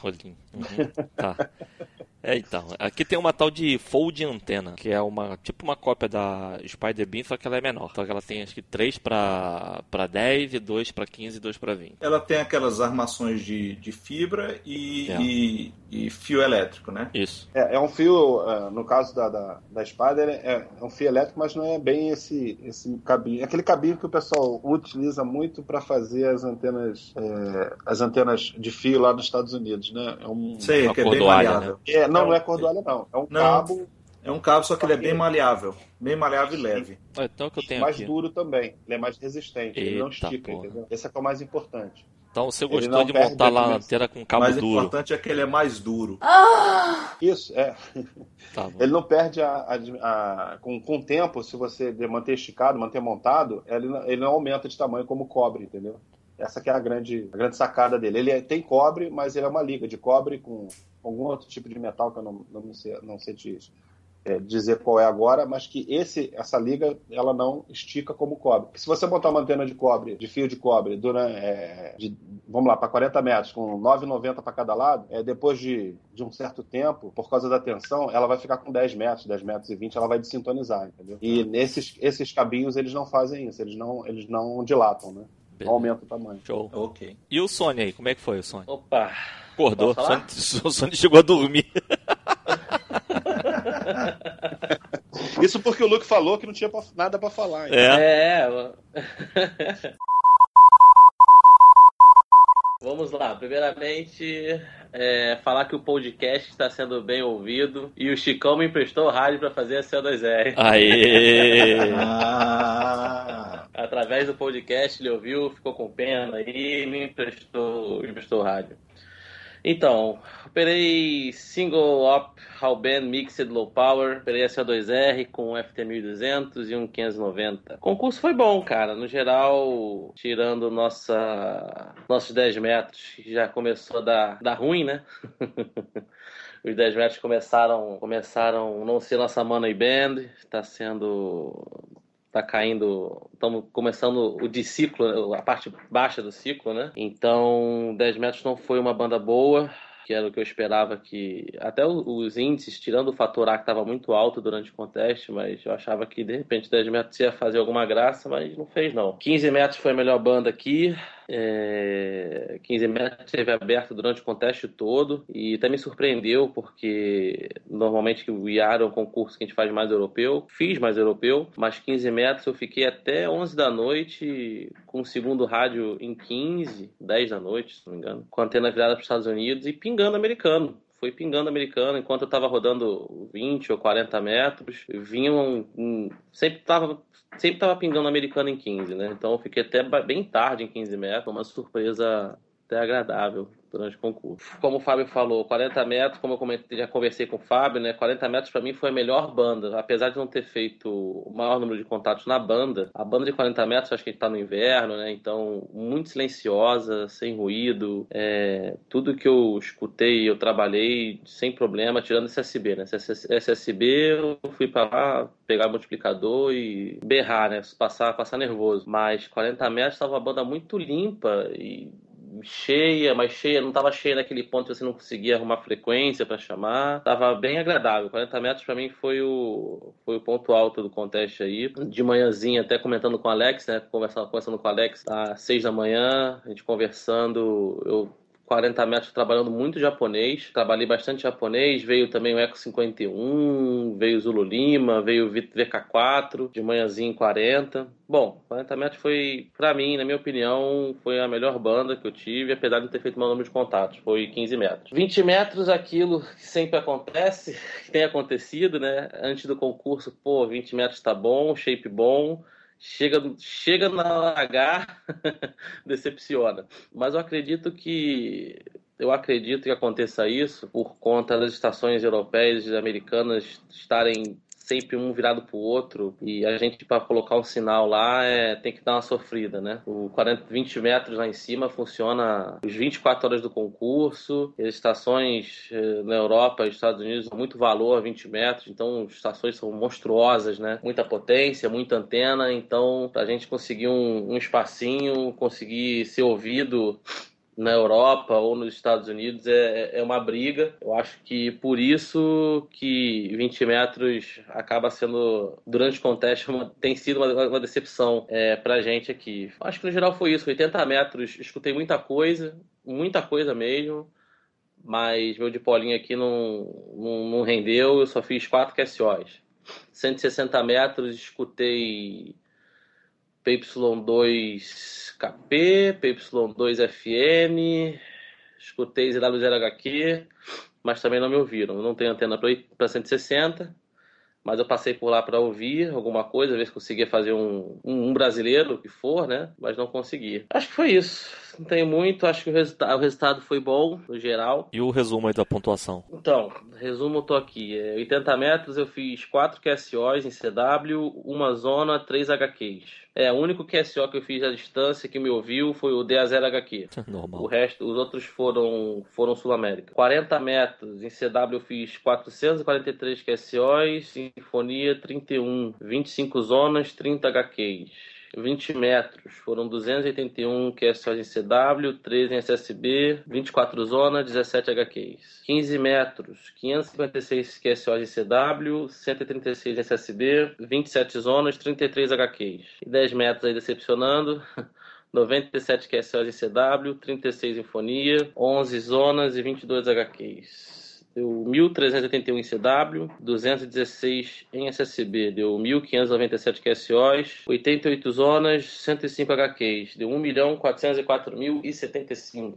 Speaker 3: Rolinho. Uhum, tá. É, então. Aqui tem uma tal de Fold Antena, que é uma tipo uma cópia da Spider Beam, só que ela é menor. Só que ela tem acho que 3 para para 10, e 2 para 15 e 2 para 20.
Speaker 7: Ela tem aquelas armações de, de fibra e,
Speaker 3: É.
Speaker 7: e, e fio elétrico, né?
Speaker 3: Isso.
Speaker 6: É, é um fio, é, no caso da, da, da Spider, é, é um fio elétrico, mas não é bem esse, esse cabinho. É aquele cabinho que o pessoal utiliza muito para fazer as antenas, é, as antenas de fio lá nos Estados Unidos, né? É um,
Speaker 7: Sei,
Speaker 3: Uma
Speaker 7: que é bem
Speaker 3: cordoalha,
Speaker 7: maleável.
Speaker 6: é, não,
Speaker 7: É um-
Speaker 6: não é cordoalha, não. É um
Speaker 7: Não.
Speaker 6: cabo
Speaker 7: É um cabo, só que ele é bem maleável. Bem maleável e leve.
Speaker 3: Ah, Então o que eu tenho
Speaker 6: mais
Speaker 3: aqui.
Speaker 6: duro também. Ele é mais resistente. ele não
Speaker 3: Eita,
Speaker 6: estica,
Speaker 3: porra.
Speaker 6: entendeu? Esse é que é o mais importante.
Speaker 3: Então você gostou de montar
Speaker 6: a
Speaker 3: lá a
Speaker 6: dimensão.
Speaker 3: antena com cabo
Speaker 7: Mas o
Speaker 3: duro.
Speaker 7: importante é que ele é mais duro.
Speaker 6: Isso, é.
Speaker 3: Tá bom.
Speaker 6: Ele não perde a, a- a- com, com o tempo, se você manter esticado, manter montado, ele, não- ele não aumenta de tamanho como o cobre, entendeu? Essa que é a grande, a grande sacada dele. Ele é- tem cobre, mas ele é uma liga de cobre com algum outro tipo de metal que eu não, não sei, não sei te, é, dizer qual é agora, mas que esse, essa liga ela não estica como cobre. Se você botar uma antena de cobre, de fio de cobre, durante, é, de, vamos lá, para 40 metros, com 9,90 para cada lado, é, depois de, de um certo tempo, por causa da tensão, ela vai ficar com 10 metros, 10 metros e 20, ela vai desintonizar, entendeu? E nesses esses cabinhos, eles não fazem isso, eles não, eles não dilatam, né?
Speaker 3: Beleza.
Speaker 6: aumentam o tamanho.
Speaker 3: Show.
Speaker 7: Ok.
Speaker 3: E o Sony aí, como é que foi o Sony?
Speaker 5: Opa!
Speaker 3: Acordou. O Sony chegou a dormir.
Speaker 6: Isso porque o Luke falou que não tinha nada para falar. então.
Speaker 3: É.
Speaker 5: É. Vamos lá. Primeiramente, é, falar que o podcast está sendo bem ouvido e o Chicão me emprestou o rádio para fazer a C2R.
Speaker 3: Aê!
Speaker 7: Ah,
Speaker 5: Através do podcast, ele ouviu, ficou com pena aí e me emprestou, me emprestou o rádio. Então, operei single op Hall Band Mixed Low Power, operei a CO2R com um FT1200 e um 590. O concurso foi bom, cara. No geral, tirando nossa, nossos 10 metros, já começou a dar, dar ruim, né? Os 10 metros começaram, começaram não ser nossa money band, está sendo tá caindo, estamos começando o de ciclo, a parte baixa do ciclo, né? Então, 10 metros não foi uma banda boa, que era o que eu esperava que até os índices, tirando o fator A que estava muito alto durante o conteste, mas eu achava que de repente 10 metros ia fazer alguma graça, mas não fez não. 15 metros foi a melhor banda aqui. É, 15 metros teve aberto durante o conteste todo e até me surpreendeu porque normalmente o IAR é um concurso que a gente faz mais europeu, fiz mais europeu, mas 15 metros eu fiquei até 11 da noite com o segundo rádio em 15, 10 da noite, se não me engano, com a antena virada para os Estados Unidos e pingando americano. Foi pingando americano enquanto eu estava rodando 20 ou 40 metros. Vinham. um- sempre estava sempre tava pingando americano em 15, né? Então eu fiquei até bem tarde em 15 metros. Uma surpresa até agradável. Durante o concurso. Como o Fábio falou, 40 metros, como eu já conversei com o Fábio, né? 40 metros para mim foi a melhor banda. Apesar de não ter feito o maior número de contatos na banda, a banda de 40 metros, acho que a gente tá no inverno, né? Então, muito silenciosa, sem ruído. É, tudo que eu escutei, eu trabalhei sem problema, tirando SSB, né? SSB eu fui para lá pegar o multiplicador e berrar, né? Passar, passar nervoso. Mas 40 metros estava uma banda muito limpa e cheia, mas cheia, não estava cheia naquele ponto que você não conseguia arrumar frequência para chamar. Tava bem agradável. 40 metros para mim foi o, foi o ponto alto do contest aí. De manhãzinha, até comentando com o Alex, né? Conversando, conversando com o Alex, às 6 da manhã, a gente conversando. Eu 40 metros trabalhando muito japonês, trabalhei bastante japonês, veio também o Eco 51, veio o Zulu Lima, veio o VK4, de manhãzinho 40. Bom, 40 metros foi, para mim, na minha opinião, foi a melhor banda que eu tive, apesar de não ter feito meu número de contatos, foi 15 metros. 20 metros, aquilo que sempre acontece, que tem acontecido, né? Antes do concurso, pô, 20 metros tá bom, shape bom, chega, chega na H, decepciona. Mas eu acredito que eu acredito que aconteça isso por conta das estações europeias e americanas estarem sempre um virado pro outro e a gente para colocar um sinal lá é, tem que dar uma sofrida, né? O 40, 20 metros lá em cima funciona os 24 horas do concurso, as estações eh, na Europa e Estados Unidos dão muito valor a 20 metros, então as estações são monstruosas, né? Muita potência, muita antena, então a gente conseguir um, um espacinho, conseguir ser ouvido na Europa ou nos Estados Unidos é, é uma briga. Eu acho que por isso que 20 metros acaba sendo, durante o contest, uma, tem sido uma, uma decepção é, pra gente aqui. Acho que no geral foi isso. 80 metros, escutei muita coisa, muita coisa mesmo, mas meu de polinho aqui não, não, não rendeu, eu só fiz 4 QSOs. 160 metros, escutei PY2 KP, PY2 FN, escutei ZW0HQ, mas também não me ouviram. Eu não tenho antena para 160, mas eu passei por lá para ouvir alguma coisa, ver se conseguia fazer um, um, um, brasileiro, o que for, né? Mas não consegui. Acho que foi isso. Não tem muito, acho que o, resulta o resultado foi bom, no geral.
Speaker 3: E o resumo aí da pontuação?
Speaker 5: Então, resumo, eu tô aqui. É, 80 metros eu fiz 4 QSOs em CW, uma zona, 3 HQs. É, o único QSO que eu fiz à distância que me ouviu foi o DA0HQ.
Speaker 3: Normal.
Speaker 5: O resto, os outros foram, foram Sul-América. 40 metros em CW eu fiz 443 QSOs, Sinfonia 31, 25 zonas, 30 HQs. 20 metros, foram 281 QSOs em CW, 13 em SSB, 24 zonas, 17 HQs. 15 metros, 556 QSOs em CW, 136 em SSB, 27 zonas, 33 HQs. E 10 metros aí decepcionando. 97 QSOs em CW, 36 em Fonia, 11 zonas e 22 HQs deu 1.381 em CW, 216 em SSB, deu 1.597 QSOs, 88 zonas, 105 HQs, deu 1.404.075.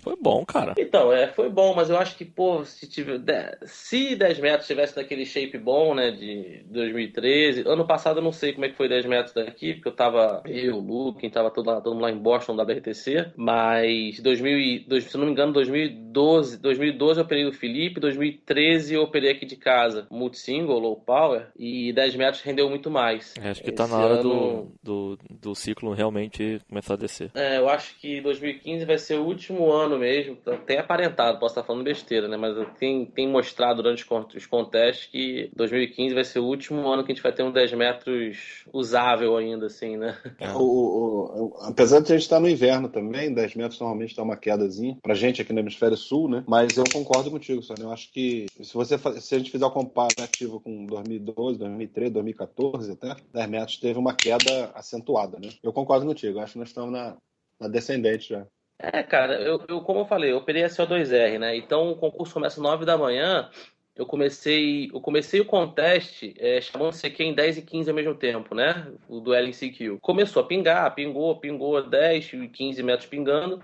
Speaker 3: Foi bom, cara.
Speaker 5: Então, é, foi bom, mas eu acho que, pô, se, tiver, se 10 metros tivesse daquele shape bom, né, de 2013, ano passado eu não sei como é que foi 10 metros daqui, porque eu tava, eu, o Luke, tava todo, lá, todo mundo lá em Boston da BRTC, mas 2000, se não me engano, 2012, 2012 eu operei o Felipe, Felipe, 2013 eu operei aqui de casa, multi-single, low power, e 10 metros rendeu muito mais.
Speaker 3: É, acho que tá Esse tá na hora ano... do, do, do, ciclo realmente começar a descer.
Speaker 5: É, eu acho que 2015 vai ser o último ano mesmo, tem aparentado, posso estar falando besteira, né, mas tem, tem mostrado durante os contests que 2015 vai ser o último ano que a gente vai ter um 10 metros usável ainda, assim, né?
Speaker 6: É, o, o, o, apesar de a gente estar no inverno também, 10 metros normalmente dá uma quedazinha, pra gente aqui no hemisfério sul, né, mas eu concordo contigo, eu acho que se você se a gente fizer o comparativo com 2012, 2013, 2014 até, 10 metros teve uma queda acentuada, né? Eu concordo contigo, acho que nós estamos na, na descendente já.
Speaker 5: É, cara, eu, eu, como eu falei, eu operei a CO2R, né? Então o concurso começa às 9 da manhã. Eu comecei, eu comecei o contest é, chamando CQ em 10 e 15 ao mesmo tempo, né? O duelo em CQ. Começou a pingar, pingou, pingou 10 e 15 metros pingando.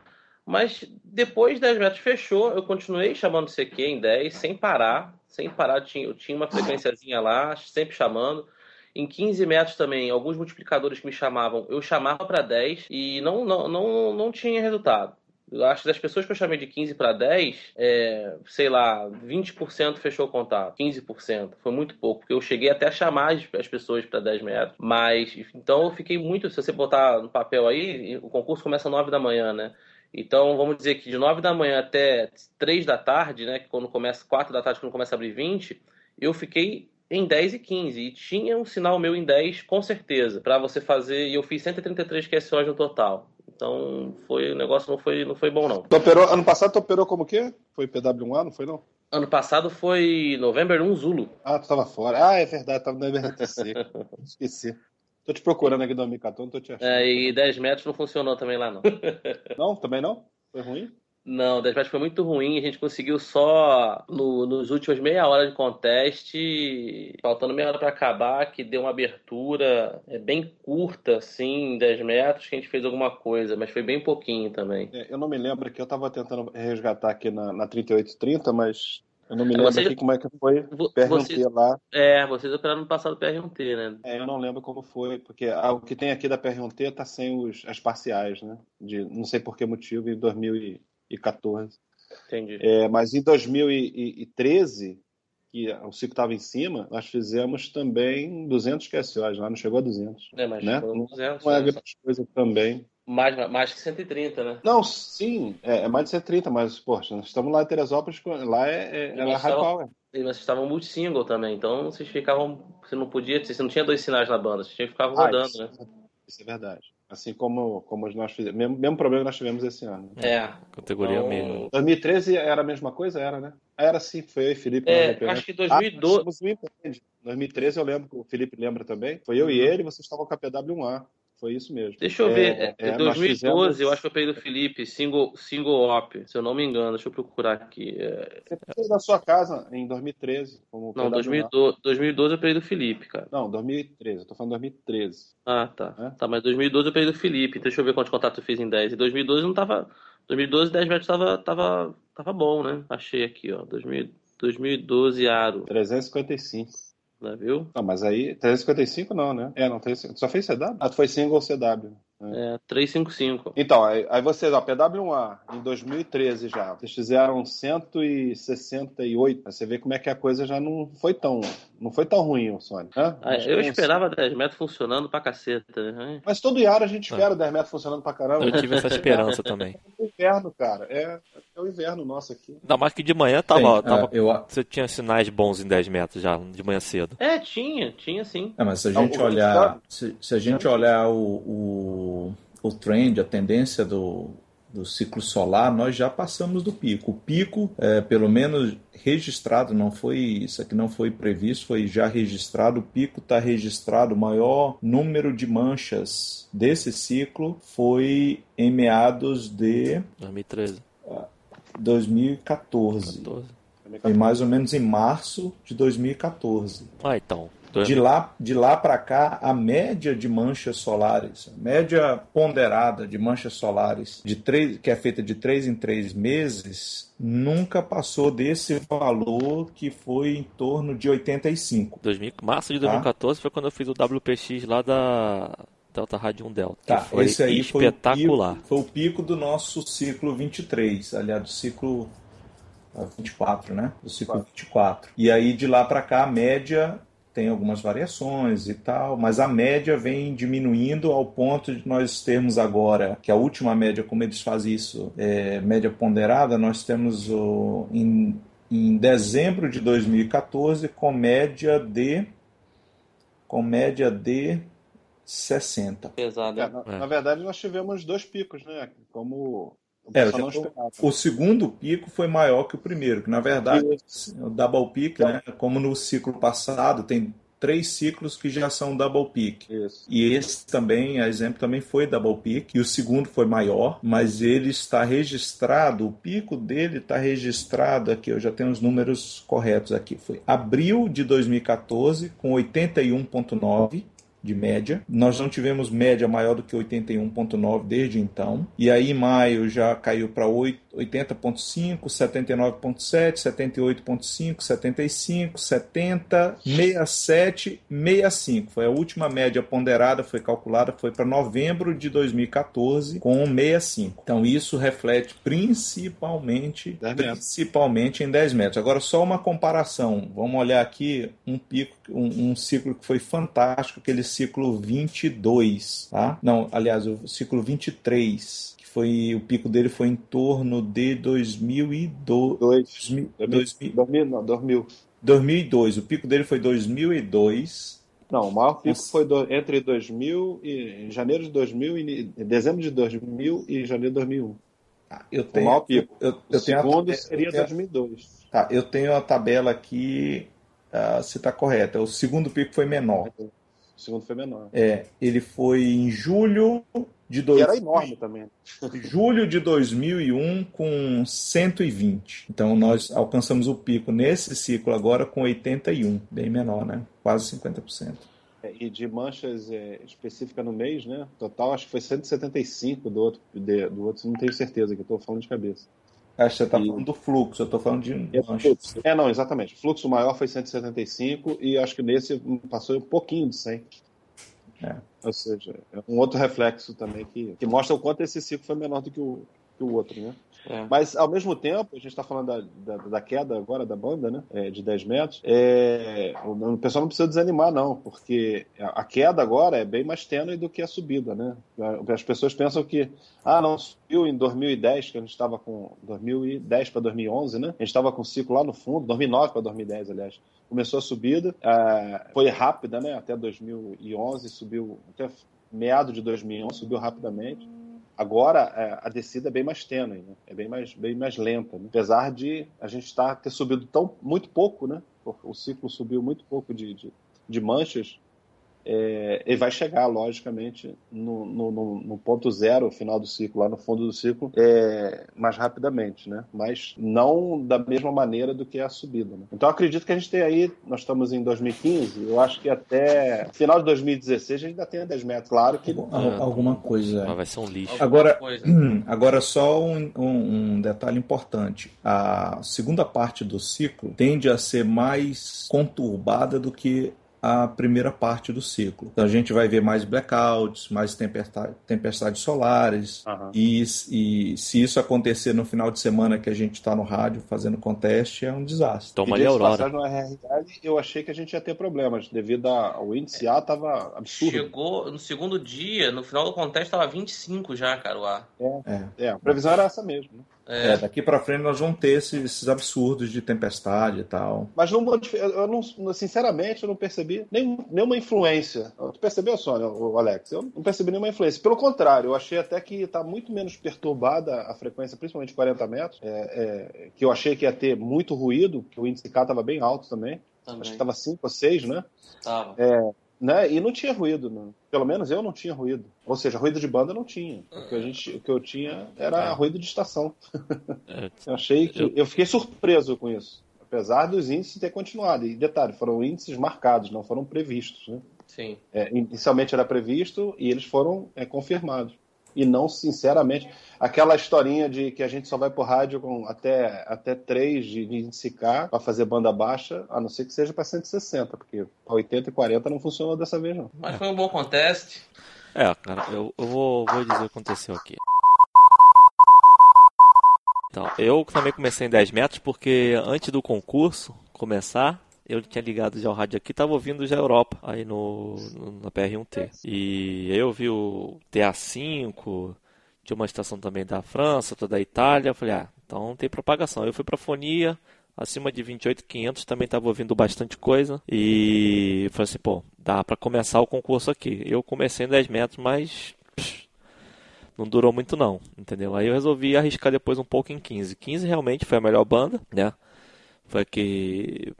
Speaker 5: Mas depois de 10 metros fechou, eu continuei chamando CQ em 10, sem parar, sem parar, eu tinha, uma frequenciazinha lá, sempre chamando. Em 15 metros também, alguns multiplicadores que me chamavam, eu chamava para 10 e não, não, não, não tinha resultado. Eu acho que das pessoas que eu chamei de 15 para 10, é, sei lá, 20% fechou o contato, 15%. Foi muito pouco, porque eu cheguei até a chamar as pessoas para 10 metros. Mas, então eu fiquei muito. Se você botar no papel aí, o concurso começa às 9 da manhã, né? Então, vamos dizer que de 9 da manhã até 3 da tarde, né? Que quando começa 4 da tarde, quando começa a abrir 20, eu fiquei em 10 e 15. E tinha um sinal meu em 10, com certeza, para você fazer. E eu fiz 133 QSOs no total. Então, foi, o negócio não foi, não foi bom, não.
Speaker 6: Tu operou, ano passado tu operou como quê? Foi PW1A, não foi não?
Speaker 5: Ano passado foi November 1 Zulu.
Speaker 6: Ah, tu tava fora. Ah, é verdade, tava no MRTC. Esqueci. Tô te procurando aqui 2014, não tô te achando.
Speaker 5: É, e 10 metros não funcionou também lá, não.
Speaker 6: Não, também não? Foi ruim?
Speaker 5: Não, 10 metros foi muito ruim. A gente conseguiu só no, nos últimos meia hora de conteste, faltando meia hora para acabar, que deu uma abertura é, bem curta, assim, em 10 metros, que a gente fez alguma coisa, mas foi bem pouquinho também.
Speaker 6: É, eu não me lembro que eu tava tentando resgatar aqui na, na 3830, mas eu não me lembro
Speaker 5: Você-
Speaker 6: aqui como é que foi. PRT
Speaker 5: vocês-
Speaker 6: lá.
Speaker 5: É, vocês operaram no passado PR1T, né?
Speaker 6: É, eu não lembro como foi, porque ah, o que tem aqui da PR1T tá sem os, as parciais, né? De não sei por que motivo, em 2014.
Speaker 5: Entendi.
Speaker 6: É, mas em 2013, que o ciclo estava em cima, nós fizemos também 200 QSOs, lá não chegou a 200.
Speaker 5: É, mas
Speaker 6: né?
Speaker 5: foram 200,
Speaker 6: Não é
Speaker 5: né?
Speaker 6: grande coisa também.
Speaker 5: Mais, mais que 130, né?
Speaker 6: Não, sim, é, é mais de 130, mas, poxa, nós estamos lá em Teresópolis, lá é, é, é
Speaker 5: Nós
Speaker 6: high power.
Speaker 5: E vocês estavam multi-single também, então vocês ficavam. Você não podia. Você não tinha dois sinais na banda, você tinha que ficar
Speaker 6: Ah,
Speaker 5: rodando,
Speaker 6: isso,
Speaker 5: né?
Speaker 6: isso é verdade. Assim como, como nós fizemos. Mesmo, mesmo problema que nós tivemos esse ano.
Speaker 5: É.
Speaker 3: Categoria
Speaker 5: Então,
Speaker 3: mesmo.
Speaker 6: 2013 era a mesma coisa? Era, né? Era sim, foi eu e Felipe.
Speaker 5: É, acho que
Speaker 6: Ah,
Speaker 5: 2012.
Speaker 6: nós somos um empreende. 2013 eu lembro, que o Felipe lembra também. Foi eu e ele, vocês estavam com a PW1A. Foi isso mesmo.
Speaker 5: Deixa eu
Speaker 6: É,
Speaker 5: ver, é,
Speaker 6: é, nós
Speaker 5: 2012,
Speaker 6: fizemos-
Speaker 5: eu acho que eu peguei do Felipe, single, single op, se eu não me engano, deixa eu procurar aqui. É,
Speaker 6: Você fez da sua casa em 2013. Como
Speaker 5: Não,
Speaker 6: PW1A.
Speaker 5: 2012, 2012 eu peguei do Felipe, cara.
Speaker 6: Não, 2013. Eu tô falando 2013.
Speaker 5: Ah, tá.
Speaker 6: É?
Speaker 5: Tá, mas 2012 eu peguei do Felipe, então deixa eu ver quantos contatos eu fiz em 10. E 2012 não tava. 2012, 10 metros tava, tava, tava bom, né? Achei aqui, ó. 2000, 2012 Aro,
Speaker 6: 355.
Speaker 5: Né, viu?
Speaker 6: Não, mas aí. 355 não, né? É, não. 355. Só fez CW? Ah, tu foi single CW.
Speaker 5: É, 355.
Speaker 6: Então, aí, aí vocês, ó, PW1A, em 2013 já, vocês fizeram 168. Pra você ver como é que a coisa já não foi tão, não foi tão ruim, o Sony. né?
Speaker 5: Ah, eu
Speaker 6: que-
Speaker 5: esperava 10 metros funcionando pra caceta, né?
Speaker 6: Mas todo Iara a gente espera o 10 metros funcionando pra caramba.
Speaker 3: Eu tive essa esperança também.
Speaker 6: É o inverno, cara. É, é o inverno nosso aqui.
Speaker 3: Ainda mais que de manhã tava.
Speaker 7: Sim,
Speaker 3: tava
Speaker 7: é, eu,
Speaker 3: Você tinha sinais bons em 10 metros já, de manhã cedo.
Speaker 5: É, tinha, tinha sim.
Speaker 7: É, mas se a gente olhar, se, se a gente olhar o, o, o trend, a tendência do, do ciclo solar, nós já passamos do pico. O pico, é, pelo menos registrado, não foi isso aqui não foi previsto, foi já registrado. O pico está registrado. O maior número de manchas desse ciclo foi em meados de
Speaker 3: 2013,
Speaker 7: 2014.
Speaker 3: 14.
Speaker 7: Foi mais ou menos em março de 2014.
Speaker 3: Ah, então.
Speaker 7: De lá, de lá para cá, a média de manchas solares, a média ponderada de manchas solares, de três, que é feita de três em três meses, nunca passou desse valor que foi em torno de 85.
Speaker 3: 2000, março de
Speaker 7: Tá.
Speaker 3: 2014 foi quando eu fiz o WPX lá da Delta Rádio 1 Delta.
Speaker 7: Tá,
Speaker 3: que foi
Speaker 7: esse aí foi o,
Speaker 3: espetacular.
Speaker 7: pico, foi o pico do nosso ciclo 23, aliás, do ciclo ah, 24, né? Do ciclo 24. E aí de lá para cá a média tem algumas variações e tal, mas a média vem diminuindo ao ponto de nós termos agora, que a última média, como eles fazem isso, é média ponderada, nós temos o, em, em dezembro de 2014 com média de com média de 60.
Speaker 5: Pesado,
Speaker 6: É, na,
Speaker 3: É.
Speaker 6: na verdade, nós tivemos dois picos, né? Como
Speaker 7: É, já-. O segundo pico foi maior que o primeiro, que na verdade o double peak, né, como no ciclo passado, tem três ciclos que já são double peak.
Speaker 6: Isso.
Speaker 7: E esse também, a exemplo, também foi double peak, e o segundo foi maior, mas ele está registrado, o pico dele está registrado aqui, eu já tenho os números corretos aqui, foi abril de 2014 com 81.9, de média. Nós não tivemos média maior do que 81,9 desde então. E aí em maio já caiu para 80,5, 79,7, 78,5, 75, 70, 67, 65. Foi a última média ponderada, foi calculada, foi para novembro de 2014 com 65. Então isso reflete principalmente, principalmente em 10 metros. Agora só uma comparação. Vamos olhar aqui um pico, um, um ciclo que foi fantástico, aquele ciclo 22, tá? Não, aliás, o ciclo 23, que foi o pico dele foi em torno de 2002. 2000, 2000,
Speaker 6: 2000, não, 2000.
Speaker 7: 2002. O pico dele foi 2002.
Speaker 6: Não, o maior pico foi do, entre 2000 e janeiro de 2000 e dezembro de 2000 e janeiro de 2001.
Speaker 7: Ah, eu tenho,
Speaker 6: o maior pico.
Speaker 7: Eu, eu,
Speaker 6: o
Speaker 7: tenho
Speaker 6: segundo
Speaker 7: a,
Speaker 6: seria
Speaker 7: eu tenho,
Speaker 6: 2002.
Speaker 7: Tá, eu tenho a tabela aqui, uh, se está correta. O segundo pico foi menor.
Speaker 6: O segundo foi menor.
Speaker 7: É, ele foi em julho de dois...
Speaker 6: Era enorme também.
Speaker 7: julho de 2001 com 120. Então nós alcançamos o pico nesse ciclo agora com 81, bem menor, né? Quase 50%.
Speaker 6: É, e de manchas é, específicas no mês, né? Total, acho que foi 175 do outro, de, do outro não tenho certeza, que eu estou falando de cabeça.
Speaker 7: Acho que você está falando do fluxo, eu estou falando de
Speaker 6: É. É, não, exatamente. O fluxo maior foi 175 e acho que nesse passou um pouquinho de 100.
Speaker 7: É.
Speaker 6: Ou seja, é um outro reflexo também que, que mostra o quanto esse ciclo foi menor do que o, que o outro, né?
Speaker 5: É.
Speaker 6: Mas, ao mesmo tempo, a gente está falando da, da, da queda agora da banda, né? É, de 10 metros. É, o, o pessoal não precisa desanimar, não, porque a, queda agora é bem mais tênue do que a subida, né? As pessoas pensam que, ah, não, subiu em 2010, que a gente estava com 2010 para 2011, né? A gente estava com o ciclo lá no fundo, 2009 para 2010, aliás. Começou a subida, foi rápida, né? Até 2011, subiu, até meado de 2011, subiu rapidamente. Agora é, a descida é bem mais tênue, né? é bem mais, bem mais lenta. né? Apesar de a gente tá, ter subido tão, muito pouco, né? o ciclo subiu muito pouco de, de, de manchas, é, ele vai chegar, logicamente, no, no, no- no ponto zero, final do ciclo, lá no fundo do ciclo, é, mais rapidamente, né? Mas não da mesma maneira do que a subida. Né? Então, eu acredito que a gente tem aí, nós estamos em 2015, eu acho que até final de 2016 a gente ainda tem 10 metros. Claro que
Speaker 7: Al- Alguma coisa.
Speaker 3: Mas vai ser um lixo.
Speaker 7: Agora, agora só um, um- um detalhe importante. A segunda parte do ciclo tende a ser mais conturbada do que a primeira parte do ciclo. Então a gente vai ver mais blackouts, mais tempesta- tempestades solares.
Speaker 6: Aham.
Speaker 7: E, e se isso acontecer no final de semana que a gente está no rádio fazendo conteste, é um desastre.
Speaker 3: Toma ali a Aurora.
Speaker 6: no RRL, eu achei que a gente ia ter problemas, devido ao índice A tava absurdo.
Speaker 5: Chegou no segundo dia, no final do conteste tava 25 já, cara, o ar.
Speaker 7: É.
Speaker 6: É, a previsão era essa mesmo. né?
Speaker 5: É,
Speaker 7: É, daqui para frente nós vamos ter esses, esses absurdos de tempestade e tal.
Speaker 6: Mas não, eu não, sinceramente, eu não percebi nem, nenhuma influência. Tu percebeu, Sônia, o Alex? Eu não percebi nenhuma influência. Pelo contrário, eu achei até que está muito menos perturbada a frequência, principalmente 40 metros, é, é, que eu achei que ia ter muito ruído, que o índice K estava bem alto também. Acho
Speaker 5: também.
Speaker 6: que estava 5 ou 6, né?
Speaker 5: Tava.
Speaker 6: Né? E não tinha ruído, né? pelo menos eu não tinha ruído. Ou seja, ruído de banda não tinha. O que, a gente, o que eu tinha era ruído de estação.
Speaker 3: É.
Speaker 6: eu achei que. Eu fiquei surpreso com isso. Apesar dos índices ter continuado. E detalhe, foram índices marcados, não foram previstos. Né?
Speaker 5: Sim.
Speaker 6: É, inicialmente era previsto e eles foram é, confirmados. E não, sinceramente, aquela historinha de que a gente só vai por rádio com até, até 3 de, de índice K para fazer banda baixa, a não ser que seja para 160, porque para 80 e 40 não funcionou dessa vez, não.
Speaker 5: Mas foi um bom conteste.
Speaker 3: É, cara, eu, eu vou, vou dizer o que aconteceu aqui. Então, eu também comecei em 10 metros porque antes do concurso começar, eu tinha ligado já o rádio aqui, tava ouvindo já a Europa, aí no, no- na PR1T. E aí eu vi o TA5, tinha uma estação também da França, outra da Itália, eu falei, ah, então tem propagação. Eu fui pra fonia, acima de 28,500 também tava ouvindo bastante coisa e falei assim, pô, dá pra começar o concurso aqui. Eu comecei em 10 metros, mas não durou muito não, entendeu? Aí eu resolvi arriscar depois um pouco em 15. 15 realmente foi a melhor banda, né? Foi que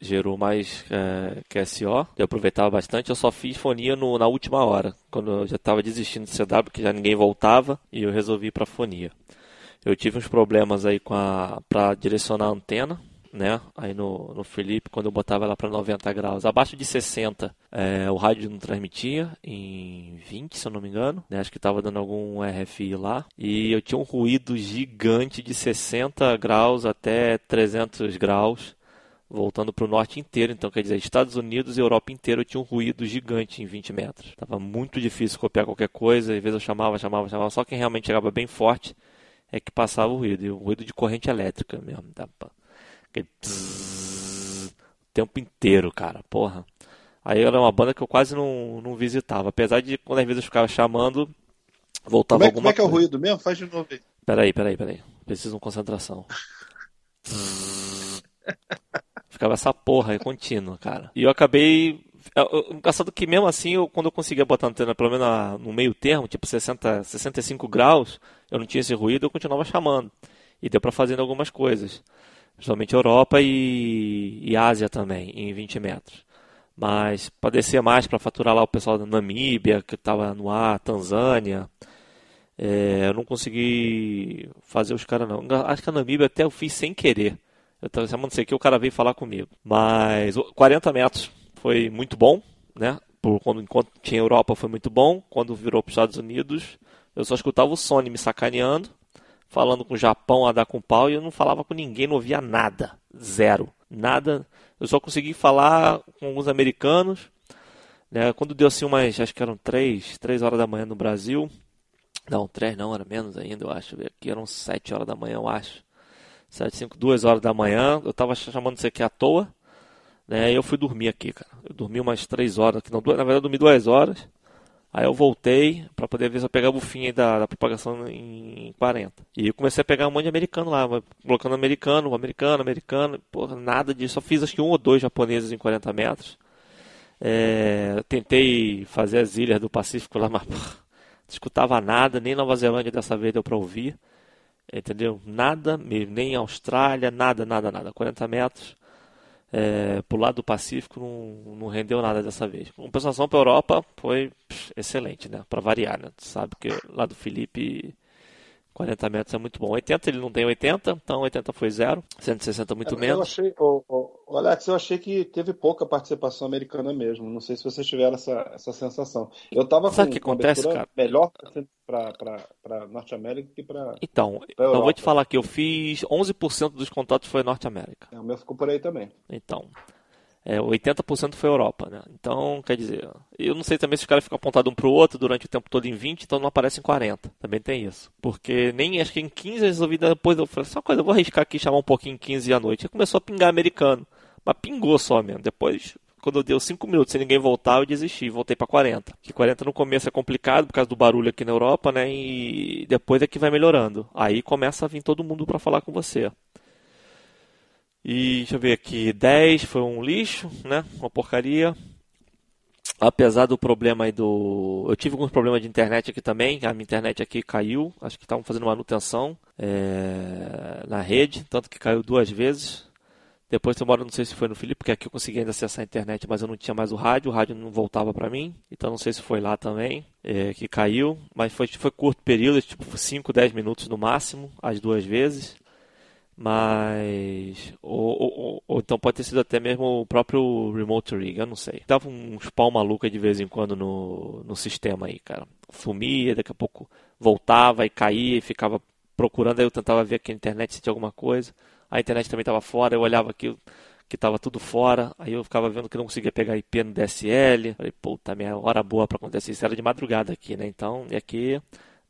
Speaker 3: gerou mais é, QSO. Eu aproveitava bastante. Eu só fiz fonia no- na última hora, quando eu já estava desistindo de CW, porque já ninguém voltava, e eu resolvi ir para fonia. Eu tive uns problemas aí com a para direcionar a antena. né? Aí no, no Felipe, quando eu botava ela para 90 graus, abaixo de 60, é, o rádio não transmitia em 20, se eu não me engano, né? Acho que estava dando algum RFI lá. E eu tinha um ruído gigante de 60 graus até 300 graus voltando para o norte inteiro, então quer dizer, Estados Unidos e Europa inteira tinha um ruído gigante em 20 metros. Tava muito difícil copiar qualquer coisa, às vezes eu chamava, chamava, chamava, só quem realmente chegava bem forte é que passava o ruído, e o ruído de corrente elétrica mesmo, aquele o tempo inteiro, cara, porra. Aí era uma banda que eu quase não, não visitava, apesar de quando às vezes eu ficava chamando, voltava
Speaker 6: Como é,
Speaker 3: alguma
Speaker 6: como é que é o ruído mesmo? Faz de novo aí.
Speaker 3: Peraí, peraí, peraí. Preciso de concentração. Ficava essa porra contínua, cara. E eu acabei. eu- Engraçado que mesmo assim, eu, quando eu conseguia botar a antena pelo menos no meio termo, tipo 60, 65 graus, eu não tinha esse ruído, eu continuava chamando. E deu pra fazer algumas coisas. Principalmente Europa e, e Ásia também, em 20 metros. Mas para descer mais, para faturar lá o pessoal da Namíbia, que estava no ar, Tanzânia, é, eu não consegui fazer os caras não. Acho que a Namíbia até eu fiz sem querer. Eu estava chamando isso aqui, o cara veio falar comigo. Mas o- 40 metros foi muito bom, né? Por quando enquanto tinha Europa foi muito bom. Quando virou para os Estados Unidos, eu só escutava o Sony me sacaneando, falando com o Japão a dar com pau e eu não falava com ninguém, não ouvia nada, zero, nada. Eu só consegui falar com alguns americanos. Né? Quando deu assim umas, acho que eram três, três horas da manhã no Brasil, não, três não, era menos ainda, eu acho. Aqui eram sete horas da manhã, eu acho. Sete, cinco, duas horas da manhã. Eu tava chamando isso aqui à toa. Né? E eu fui dormir aqui, cara. Eu dormi umas três horas aqui. Não, duas, na verdade, eu dormi duas horas. Aí eu voltei para poder ver se eu pegava o fim da, da propagação em 40. E eu comecei a pegar um monte de americano lá, colocando americano, americano, americano. Porra, nada disso. Só fiz acho que um ou dois japoneses em 40 metros. É, tentei fazer as ilhas do Pacífico lá, mas não escutava nada, nem Nova Zelândia dessa vez deu para ouvir. Entendeu? Nada mesmo, nem Austrália, nada, nada, nada. 40 metros é, pro lado do Pacífico não, não rendeu nada dessa vez. Com compensação para Europa foi pff, excelente, né? Para variar, né? Tu sabe que lá do Felipe 40 metros é muito bom. 80 ele não tem 80, então 80 foi zero. 160 muito
Speaker 6: Eu
Speaker 3: menos.
Speaker 6: achei, ô, ô, ô, Alex, eu achei que teve pouca participação americana mesmo. Não sei se vocês tiveram essa, essa sensação. Eu tava
Speaker 3: Sabe
Speaker 6: com
Speaker 3: o que acontece, cara?
Speaker 6: melhor para Norte América que para.
Speaker 3: Então, eu vou te falar que eu fiz 11% dos contatos foi Norte América.
Speaker 6: O meu ficou por aí também.
Speaker 3: Então, é, 80% foi Europa, né? Então, quer dizer, eu não sei também se os caras ficam apontados um pro outro durante o tempo todo em 20, então não aparece em 40. Também tem isso. Porque nem acho que em 15 eu resolvi depois, eu falei, só uma coisa, eu vou arriscar aqui chamar um pouquinho em 15 à noite. Aí começou a pingar americano. Mas pingou só mesmo. Depois, quando deu 5 minutos sem ninguém voltar, eu desisti, voltei para 40. Que 40 no começo é complicado por causa do barulho aqui na Europa, né? E depois é que vai melhorando. Aí começa a vir todo mundo para falar com você. E deixa eu ver aqui, 10 foi um lixo, né? Uma porcaria. Apesar do problema aí do. Eu tive alguns problemas de internet aqui também. A minha internet aqui caiu. Acho que estavam fazendo manutenção é, na rede, tanto que caiu duas vezes. Depois eu moro, não sei se foi no Felipe, porque aqui eu consegui ainda acessar a internet, mas eu não tinha mais o rádio, o rádio não voltava para mim. Então não sei se foi lá também é, que caiu, mas foi, foi curto período, tipo 5, 10 minutos no máximo, as duas vezes. Mas. Ou, ou- ou- então pode ter sido até mesmo o próprio Remote Rig, eu não sei. Dava uns pau maluco aí de vez em quando no, no sistema aí, cara. Sumia, daqui a pouco voltava e caía e ficava procurando. Aí eu tentava ver aqui na internet se tinha alguma coisa. A internet também estava fora, eu olhava aqui que estava tudo fora. Aí eu ficava vendo que não conseguia pegar IP no DSL. Falei, puta, minha hora boa para acontecer isso era de madrugada aqui, né? Então, e aqui